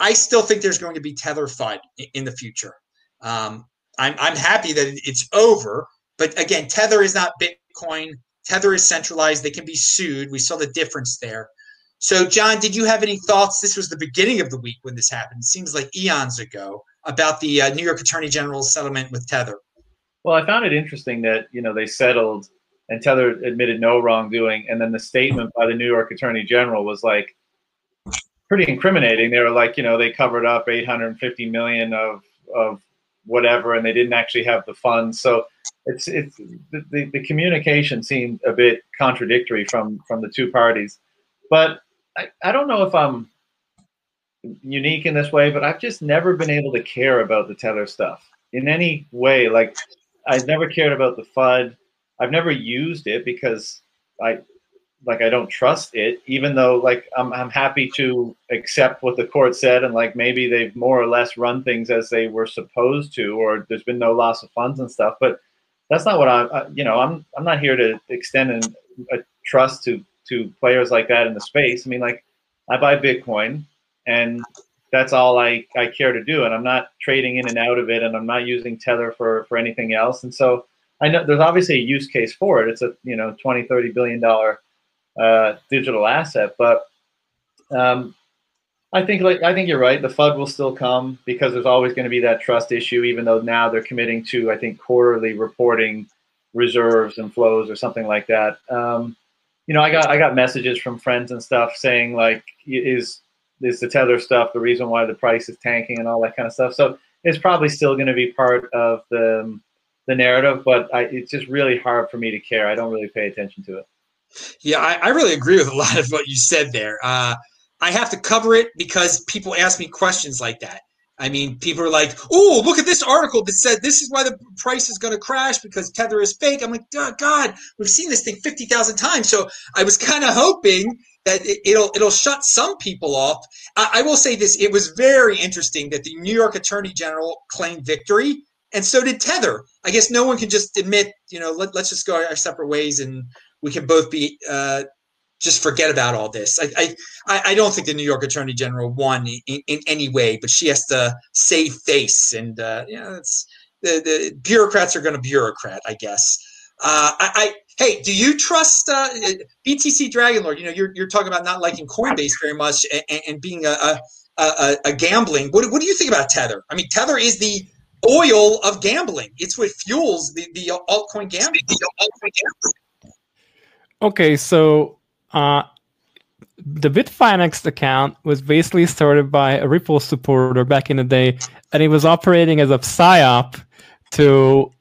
I still think there's going to be Tether FUD in the future. Um, I'm, I'm happy that it's over, but again, Tether is not Bitcoin. Tether is centralized. They can be sued. We saw the difference there. So, John, did you have any thoughts? This was the beginning of the week when this happened. It seems like eons ago about the uh, New York Attorney General's settlement with Tether. Well, I found it interesting that you know they settled and Tether admitted no wrongdoing, and then the statement by the New York Attorney General was like, pretty incriminating. They were like, you know, they covered up 850 million of of whatever, and they didn't actually have the funds. So it's it's the, the, communication seemed a bit contradictory from from the two parties. But I, I don't know if I'm unique in this way, but I've just never been able to care about the Tether stuff in any way. Like I've never cared about the FUD. I've never used it because I like I don't trust it, even though like I'm I'm happy to accept what the court said and like maybe they've more or less run things as they were supposed to, or there's been no loss of funds and stuff. But that's not what I'm. you know I'm I'm not here to extend an, a trust to to players like that in the space. I mean like I buy Bitcoin and that's all I, I care to do and I'm not trading in and out of it and I'm not using Tether for for anything else. And so I know there's obviously a use case for it. It's a you know 20 30 billion dollar uh, digital asset. But um, I think like I think you're right. The FUD will still come because there's always going to be that trust issue, even though now they're committing to I think quarterly reporting reserves and flows or something like that. Um, you know, I got I got messages from friends and stuff saying like is is the tether stuff the reason why the price is tanking and all that kind of stuff. So it's probably still going to be part of the the narrative, but I, it's just really hard for me to care. I don't really pay attention to it. Yeah, I, I, really agree with a lot of what you said there. Uh, I have to cover it because people ask me questions like that. I mean, people are like, "Oh, look at this article that said this is why the price is going to crash because Tether is fake." I'm like, "God, we've seen this thing fifty thousand times." So I was kind of hoping that it, will it'll shut some people off. I, I will say this: it was very interesting that the New York Attorney General claimed victory, and so did Tether. I guess no one can just admit, you know, let, let's just go our separate ways and we can both be uh, just forget about all this. I, I I don't think the New York Attorney General won in, in any way, but she has to save face, and uh, it's the, the bureaucrats are going to bureaucrat, I guess. Uh, I, I, hey, do you trust uh, BTC Dragon Lord? You know, you're, you're talking about not liking Coinbase very much and, and being a, a, a, a, gambling. What, what do you think about Tether? I mean, Tether is the oil of gambling. It's what fuels the, the altcoin gambling. Okay, so uh, the Bitfinex account was basically started by a Ripple supporter back in the day, and it was operating as a psyop to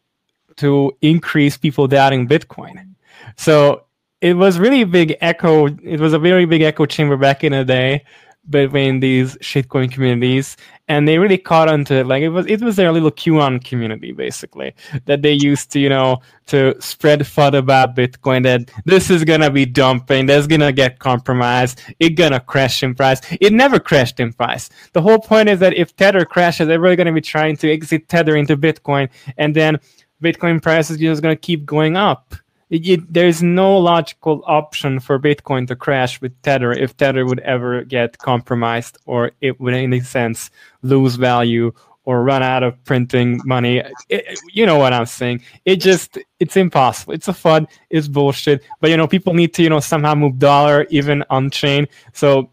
to increase people doubting Bitcoin. So it was really big echo. It was a very big echo chamber back in the day between these shitcoin communities, and they really caught on to it. Like it was, it was their little QAnon community basically that they used to, you know, to spread FUD about Bitcoin. That this is gonna be dumping, that's gonna get compromised, it gonna crash in price. It never crashed in price. The whole point is that if Tether crashes, everybody's gonna be trying to exit Tether into Bitcoin, and then Bitcoin price is just gonna keep going up it, it, there's no logical option for Bitcoin to crash with Tether if Tether would ever get compromised or it would, in any sense, lose value or run out of printing money. It, you know what I'm saying? It just it's impossible. It's a fun. It's bullshit. But you know, people need to you know somehow move dollar even on chain. So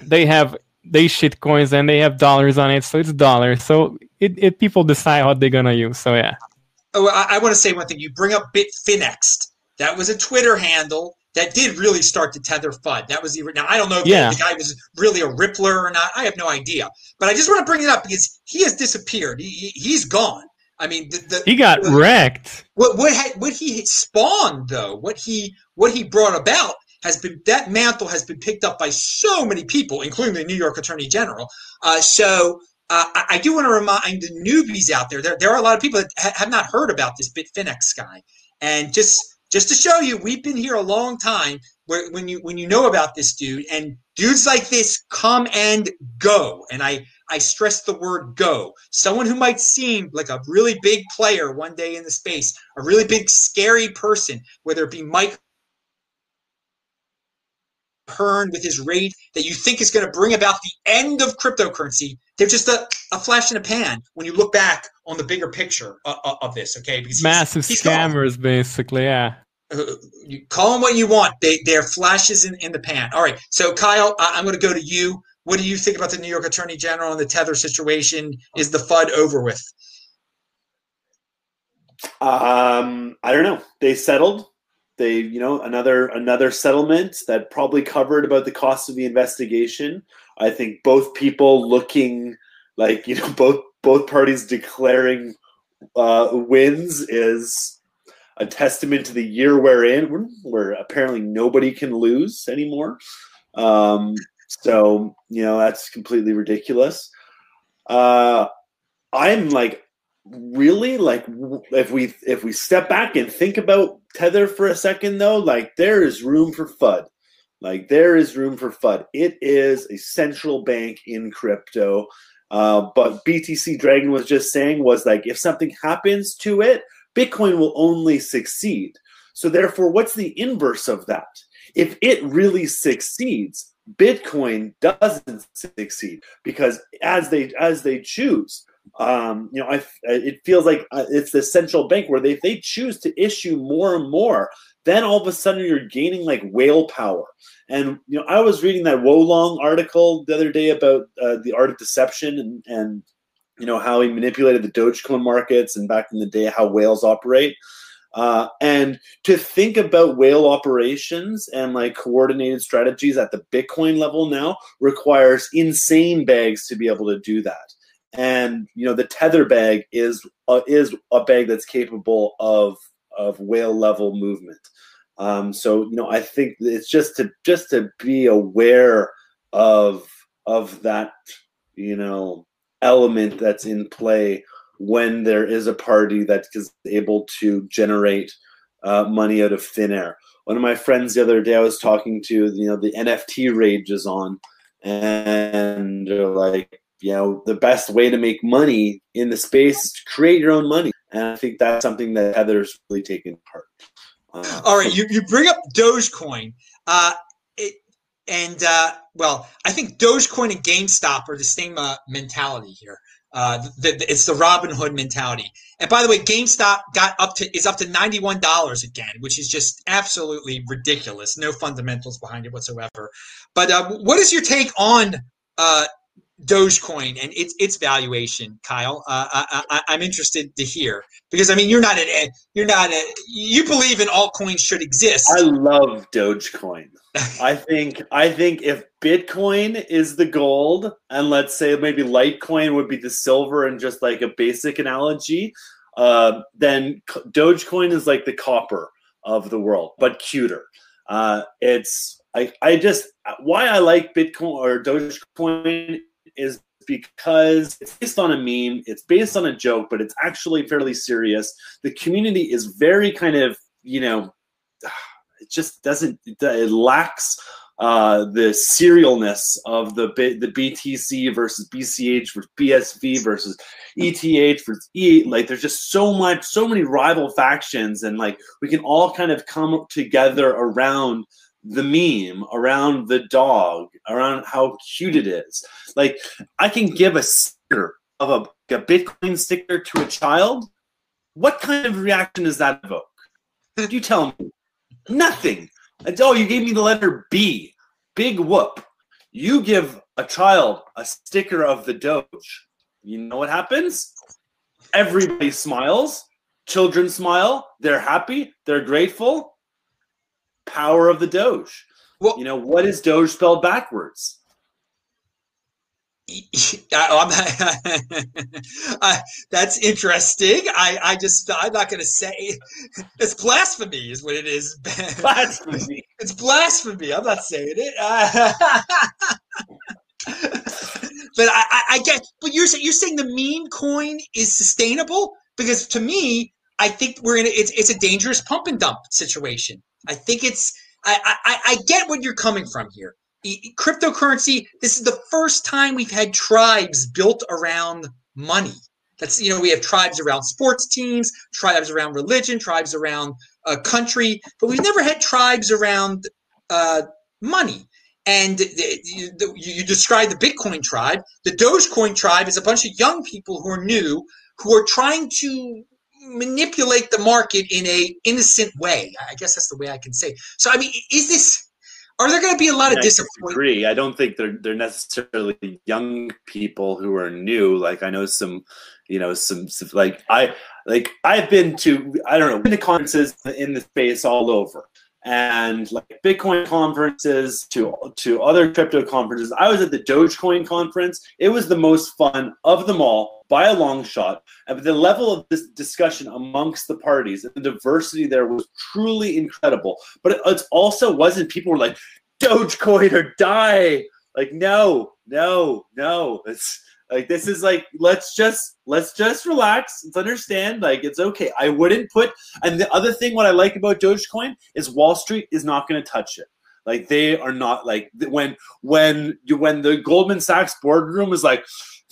they have they shit coins and they have dollars on it, so it's dollars. So it, it people decide what they're gonna use. So yeah oh, I, I want to say one thing. You bring up Bitfinex. That was a Twitter handle that did really start to tether FUD. That was the now I don't know if yeah. the guy was really a rippler or not. I have no idea. But I just want to bring it up because he has disappeared. He, he has gone. I mean, the, the, he got wrecked. What what had, what he spawned though, what he what he brought about has been that mantle has been picked up by so many people, including the New York Attorney General. Uh, so uh, I, I, do want to remind the newbies out there, there, there are a lot of people that ha- have not heard about this Bitfinex guy. And just just to show you, we've been here a long time where when you when you know about this dude and dudes like this come and go. And I I stress the word go. Someone who might seem like a really big player one day in the space, a really big scary person, whether it be Mike Hearn with his raid that you think is going to bring about the end of cryptocurrency, they're just a, a flash in a pan when you look back on the bigger picture of, of this, okay? Because Massive he's, scammers, basically, yeah. Uh, you call them what you want. They, they're flashes in, in the pan. All right, so Kyle, I, I'm going to go to you. What do you think about the New York Attorney General and the Tether situation? Is the FUD over with? Um, I don't know. They settled they you know another another settlement that probably covered about the cost of the investigation. I think both people looking like you know both both parties declaring uh, wins is a testament to the year we're in where apparently nobody can lose anymore. Um, so you know that's completely ridiculous. Uh, i'm like really like if we if we step back and think about tether for a second though like there is room for fud like there is room for fud it is a central bank in crypto. Uh, but btc dragon was just saying was like if something happens to it bitcoin will only succeed. So therefore what's the inverse of that? If it really succeeds bitcoin doesn't succeed because as they as they choose um, you know, I, it feels like uh, it's the central bank where they, they choose to issue more and more, then all of a sudden you're gaining like whale power. And you know, I was reading that Wolong article the other day about uh, the art of deception and and you know how he manipulated the Dogecoin markets and back in the day how whales operate. Uh, and to think about whale operations and like coordinated strategies at the Bitcoin level now requires insane bags to be able to do that and you know the tether bag is uh, is a bag that's capable of of whale level movement. Um, so you know I think it's just to just to be aware of of that you know element that's in play when there is a party that is able to generate uh, money out of thin air. One of my friends the other day I was talking to, you know, the NFT rage is on, and they're like, you know the best way to make money in the space is to create your own money and i think that's something that tether's really taken part uh, all right you, you bring up dogecoin uh, it, and uh, well i think dogecoin and gamestop are the same uh, mentality here uh, the, the, it's the Robin Hood mentality. And by the way, GameStop got up to is up to ninety one dollars again, which is just absolutely ridiculous. No fundamentals behind it whatsoever. But uh, what is your take on uh, Dogecoin and its its valuation, Kyle. Uh, I, am interested to hear because I mean you're not a you're not a you believe in altcoins should exist. I love Dogecoin. I think I think if Bitcoin is the gold and let's say maybe Litecoin would be the silver and just like a basic analogy, uh, then Dogecoin is like the copper of the world, but cuter. Uh, it's I, I just why I like Bitcoin or Dogecoin is because it's based on a meme, it's based on a joke, but it's actually fairly serious. The community is very kind of, you know, it just doesn't, it lacks uh, the serialness of the the BTC versus BCH versus BSV versus ETH versus E. Like, there's just so much, so many rival factions, and like we can all kind of come together around the meme, around the dog, around how cute it is. Like I can give a sticker of a, a Bitcoin sticker to a child. What kind of reaction does that evoke? Did You tell me. Nothing. Oh, you gave me the letter B. Big whoop. You give a child a sticker of the Doge. You know what happens? Everybody smiles. Children smile. They're happy. They're grateful power of the Doge. Well, you know, what is Doge spelled backwards? uh, that's interesting. I, I just I'm not going to say it's blasphemy is what it is. Blasphemy. it's blasphemy. I'm not saying it. Uh, but I, I, I get. But you're you're saying the meme coin is sustainable because to me, I think we're in. A, it's it's a dangerous pump and dump situation. I think it's I, I, I get what you're coming from here. Cryptocurrency, this is the first time we've had tribes built around money. That's you know we have tribes around sports teams, tribes around religion, tribes around a country, but we've never had tribes around uh, money. And you, you describe the Bitcoin tribe. The Dogecoin tribe is a bunch of young people who are new, who are trying to manipulate the market in a innocent way. I guess that's the way I can say. So I mean, is this? Are there going to be a lot of disappointment? Agree. I don't think they're they're necessarily young people who are new. Like I know some, you know, some, some like I like I've been to I don't know been to conferences in the space all over and like Bitcoin conferences to to other crypto conferences. I was at the Dogecoin conference. It was the most fun of them all by a long shot. And the level of this discussion amongst the parties and the diversity there was truly incredible. But it, also wasn't people were like Dogecoin or die. Like no, no, no. It's like this is like let's just let's just relax. Let's understand. Like it's okay. I wouldn't put. And the other thing, what I like about Dogecoin is Wall Street is not going to touch it. Like they are not like when when when the Goldman Sachs boardroom is like,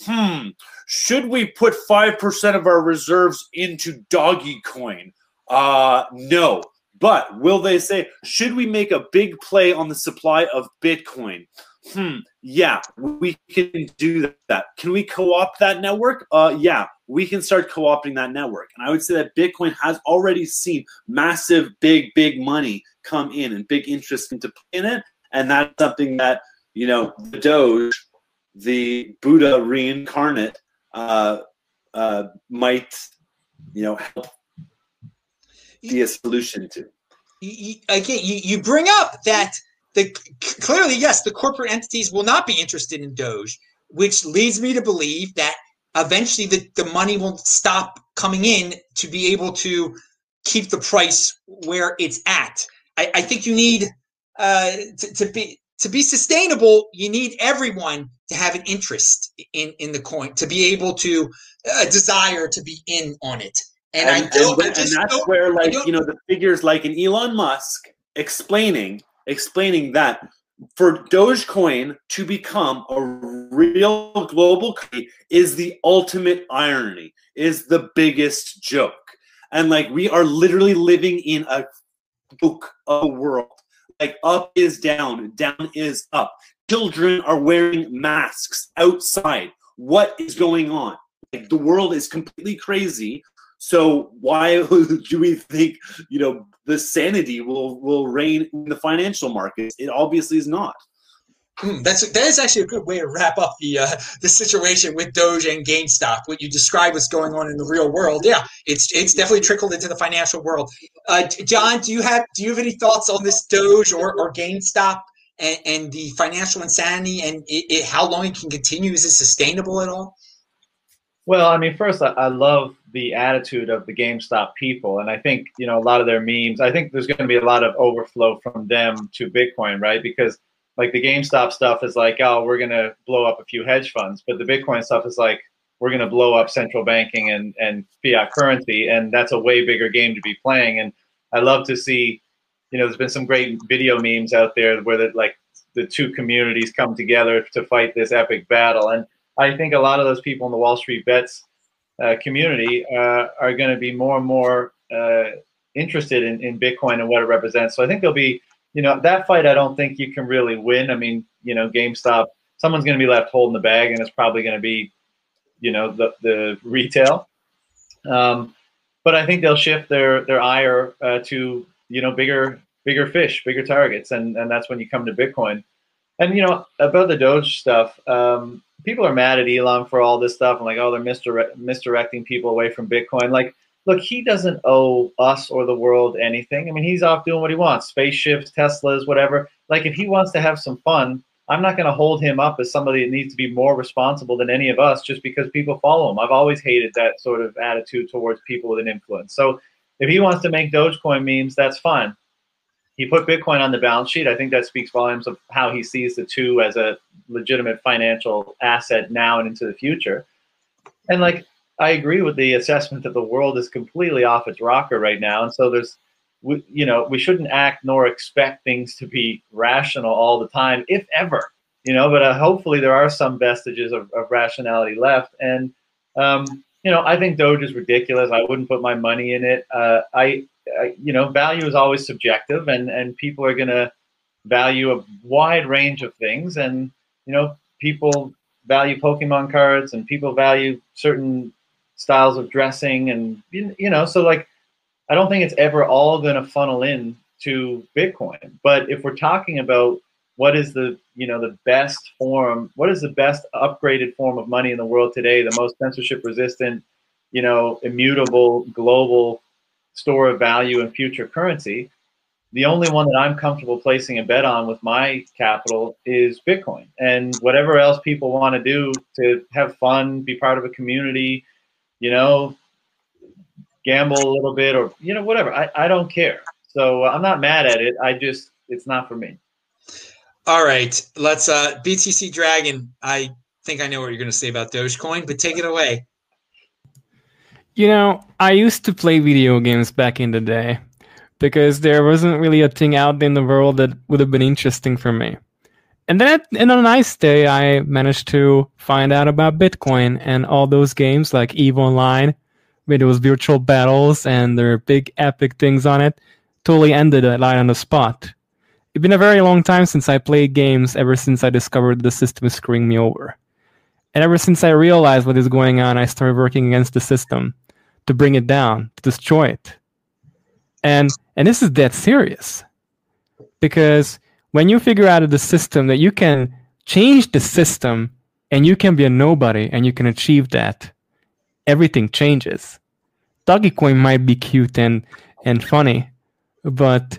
hmm, should we put five percent of our reserves into Doggy Coin? Uh, no. But will they say, should we make a big play on the supply of Bitcoin? Hmm, yeah, we can do that. Can we co-opt that network? Uh, yeah, we can start co-opting that network. And I would say that Bitcoin has already seen massive, big, big money come in and big interest into in it. And that's something that, you know, the Doge, the Buddha reincarnate, uh, uh, might, you know, help be a solution to. Again, you, you bring up that – the clearly yes, the corporate entities will not be interested in Doge, which leads me to believe that eventually the, the money will stop coming in to be able to keep the price where it's at. I, I think you need uh, to, to be to be sustainable. You need everyone to have an interest in in the coin to be able to uh, desire to be in on it. And, and I don't. And, I and that's where, like you know, the figures like an Elon Musk explaining explaining that for Dogecoin to become a real global is the ultimate irony, is the biggest joke. And like we are literally living in a book of a world. Like up is down, down is up. Children are wearing masks outside. What is going on? Like the world is completely crazy. So why do we think you know the sanity will will reign in the financial markets? It obviously is not. Hmm, that's that is actually a good way to wrap up the uh, the situation with Doge and GameStop. What you describe what's going on in the real world. Yeah, it's it's definitely trickled into the financial world. Uh, John, do you have do you have any thoughts on this Doge or, or GameStop and, and the financial insanity and it, it, how long it can continue? Is it sustainable at all? Well, I mean, first, I, I love the attitude of the GameStop people, and I think you know a lot of their memes. I think there's going to be a lot of overflow from them to Bitcoin, right? Because like the GameStop stuff is like, oh, we're gonna blow up a few hedge funds, but the Bitcoin stuff is like, we're gonna blow up central banking and and fiat currency, and that's a way bigger game to be playing. And I love to see, you know, there's been some great video memes out there where that like the two communities come together to fight this epic battle, and I think a lot of those people in the Wall Street Bets uh, community uh, are going to be more and more uh, interested in, in Bitcoin and what it represents. So I think there'll be you know, that fight I don't think you can really win. I mean, you know, GameStop, someone's going to be left holding the bag, and it's probably going to be, you know, the the retail. Um, but I think they'll shift their their ire uh, to you know bigger bigger fish, bigger targets, and and that's when you come to Bitcoin. And you know about the Doge stuff, um, people are mad at Elon for all this stuff, and like, oh, they're misdirect- misdirecting people away from Bitcoin. Like, look, he doesn't owe us or the world anything. I mean, he's off doing what he wants spaceships, Teslas, whatever. Like, if he wants to have some fun, I'm not going to hold him up as somebody that needs to be more responsible than any of us just because people follow him. I've always hated that sort of attitude towards people with an influence. So if he wants to make Dogecoin memes, that's fine. He put Bitcoin on the balance sheet. I think that speaks volumes of how he sees the two as a legitimate financial asset now and into the future. And like I agree with the assessment that the world is completely off its rocker right now, and so there's, we, you know, we shouldn't act nor expect things to be rational all the time, if ever, you know. But uh, hopefully, there are some vestiges of, of rationality left, and um, you know, I think Doge is ridiculous. I wouldn't put my money in it. Uh, I, you know, value is always subjective, and and people are gonna value a wide range of things, and you know, people value Pokemon cards, and people value certain styles of dressing and you know so like i don't think it's ever all going to funnel in to bitcoin. But if we're talking about what is the you know the best form what is the best upgraded form of money in the world today the most censorship resistant you know immutable global store of value and future currency the only one that i'm comfortable placing a bet on with my capital is bitcoin and whatever else people want to do to have fun be part of a community you know, gamble a little bit or, you know, whatever. I, I don't care. So I'm not mad at it. I just, it's not for me. All right. Let's, uh, BTC Dragon. I think I know what you're going to say about Dogecoin, but take it away. You know, I used to play video games back in the day because there wasn't really a thing out in the world that would have been interesting for me. And then in a nice day, I managed to find out about Bitcoin and all those games like EVE Online, with was virtual battles and there were big epic things on it, totally ended it right on the spot. It's been a very long time since I played games ever since I discovered the system is screwing me over. And ever since I realized what is going on, I started working against the system to bring it down, to destroy it. And and this is that serious. Because when you figure out of the system that you can change the system and you can be a nobody and you can achieve that, everything changes. Dogecoin might be cute and, and funny, but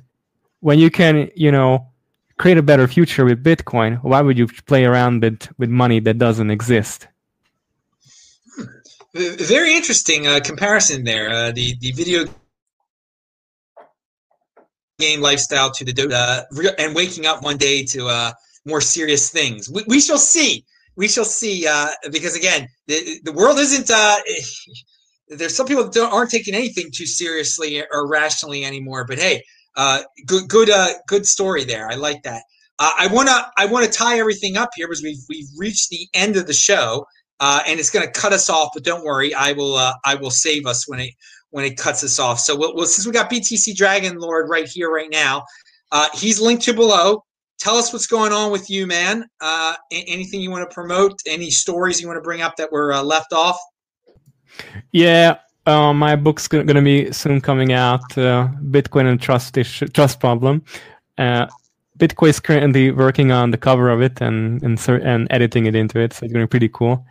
when you can, you know, create a better future with Bitcoin, why would you play around with, with money that doesn't exist? Very interesting uh, comparison there. Uh, the the video game lifestyle to the uh, and waking up one day to uh, more serious things. We, we shall see. We shall see. Uh, because again, the, the world isn't. Uh, there's some people that aren't taking anything too seriously or rationally anymore. But hey, uh, good, good, uh, good story there. I like that. Uh, I wanna, I wanna tie everything up here because we've we've reached the end of the show, uh, and it's gonna cut us off. But don't worry, I will, uh, I will save us when it when it cuts us off. So we'll, since we got BTC Dragon Lord right here, right now, uh, he's linked to below. Tell us what's going on with you, man. Uh, anything you want to promote? Any stories you want to bring up that were uh, left off? Yeah, uh, my book's going to be soon coming out. Uh, Bitcoin and trust issue, trust problem. Uh, Bitcoin is currently working on the cover of it and and, and editing it into it, so it's going to be pretty cool.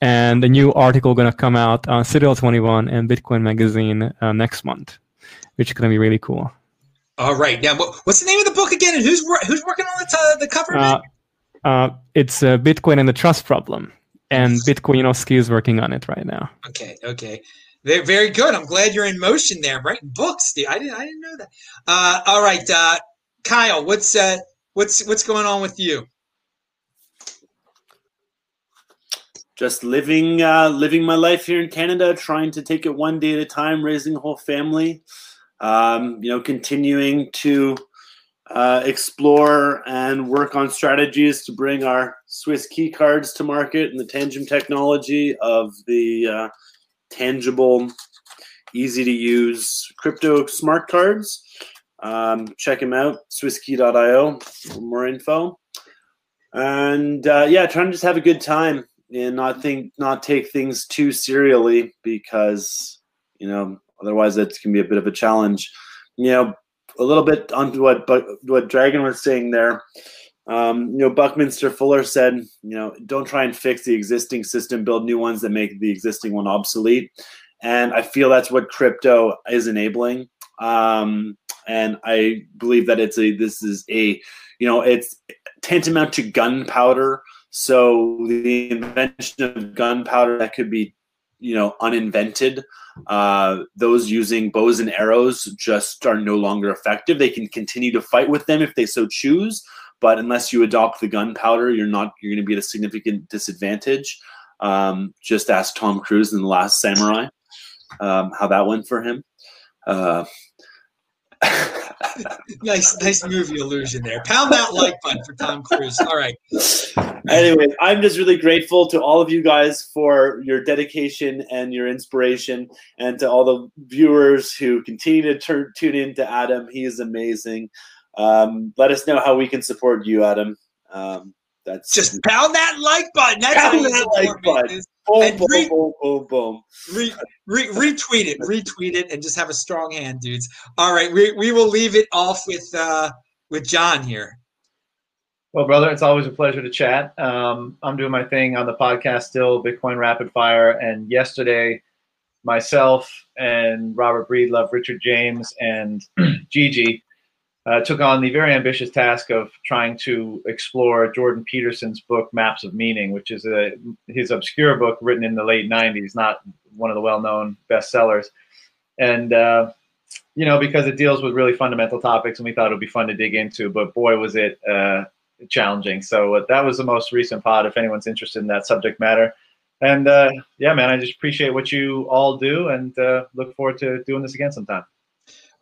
And a new article going to come out on Citadel 21 and Bitcoin Magazine uh, next month, which is going to be really cool. All right. Now, what's the name of the book again, and who's who's working on the, uh, the cover? Uh, uh, it's uh, Bitcoin and the Trust Problem, and Bitcoinovsky is working on it right now. Okay. Okay. Very, very good. I'm glad you're in motion there, writing books. I didn't, I didn't know that. Uh, all right, uh, Kyle, what's uh, what's what's going on with you? Just living, uh, living my life here in Canada, trying to take it one day at a time, raising a whole family. Um, you know, continuing to uh, explore and work on strategies to bring our Swiss key cards to market and the Tangem technology of the uh, tangible, easy to use crypto smart cards. Um, check them out, swisskey.io for more info. And uh, yeah, trying to just have a good time and not think, not take things too serially because you know otherwise that can be a bit of a challenge. You know, a little bit on what what Dragon was saying there. Um, you know, Buckminster Fuller said, you know, don't try and fix the existing system, build new ones that make the existing one obsolete. And I feel that's what crypto is enabling. Um, and I believe that it's a this is a you know it's tantamount to gunpowder. So the invention of gunpowder that could be you know uninvented. Uh, those using bows and arrows just are no longer effective. They can continue to fight with them if they so choose, but unless you adopt the gunpowder, you're not you're going to be at a significant disadvantage. Um, just ask Tom Cruise in the Last Samurai um, how that went for him. Uh, nice, nice movie illusion there. Pound that like button for Tom Cruise. All right. Anyway, I'm just really grateful to all of you guys for your dedication and your inspiration, and to all the viewers who continue to turn, tune in to Adam. He is amazing. Um, let us know how we can support you, Adam. Um, that's just pound that like button. That's pound that like button. Boom, boom, re- boom, boom, boom. Re- re- retweet it, retweet it, and just have a strong hand, dudes. All right, we, we will leave it off with uh, with John here. Well, brother, it's always a pleasure to chat. Um, I'm doing my thing on the podcast still, Bitcoin Rapid Fire, and yesterday, myself and Robert Breedlove, Richard James, and Gigi uh, took on the very ambitious task of trying to explore Jordan Peterson's book Maps of Meaning, which is a, his obscure book written in the late '90s, not one of the well-known bestsellers. And uh, you know, because it deals with really fundamental topics, and we thought it would be fun to dig into. But boy, was it uh, challenging! So uh, that was the most recent pod. If anyone's interested in that subject matter. And uh, yeah, man, I just appreciate what you all do, and uh, look forward to doing this again sometime.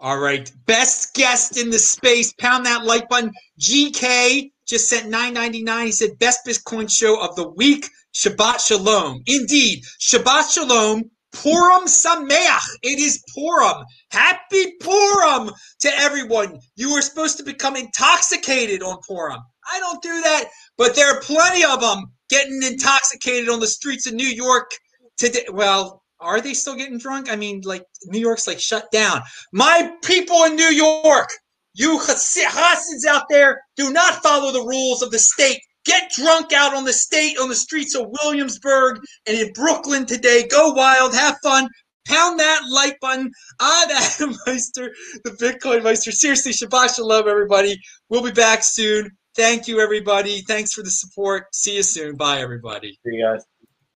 All right. Best guest in the space. Pound that like button. GK just sent 999. He said best Bitcoin show of the week. Shabbat Shalom. Indeed. Shabbat Shalom. Purim Sameach. It is Purim. Happy Purim to everyone. You were supposed to become intoxicated on Purim. I don't do that, but there are plenty of them getting intoxicated on the streets of New York today. Well, are they still getting drunk? I mean, like New York's like shut down. My people in New York, you Hasids out there, do not follow the rules of the state. Get drunk out on the state, on the streets of Williamsburg and in Brooklyn today. Go wild, have fun. Pound that like button. I'm Adam Meister, the Bitcoin Meister. Seriously, Shabbat Shalom, everybody. We'll be back soon. Thank you, everybody. Thanks for the support. See you soon. Bye, everybody. See you guys.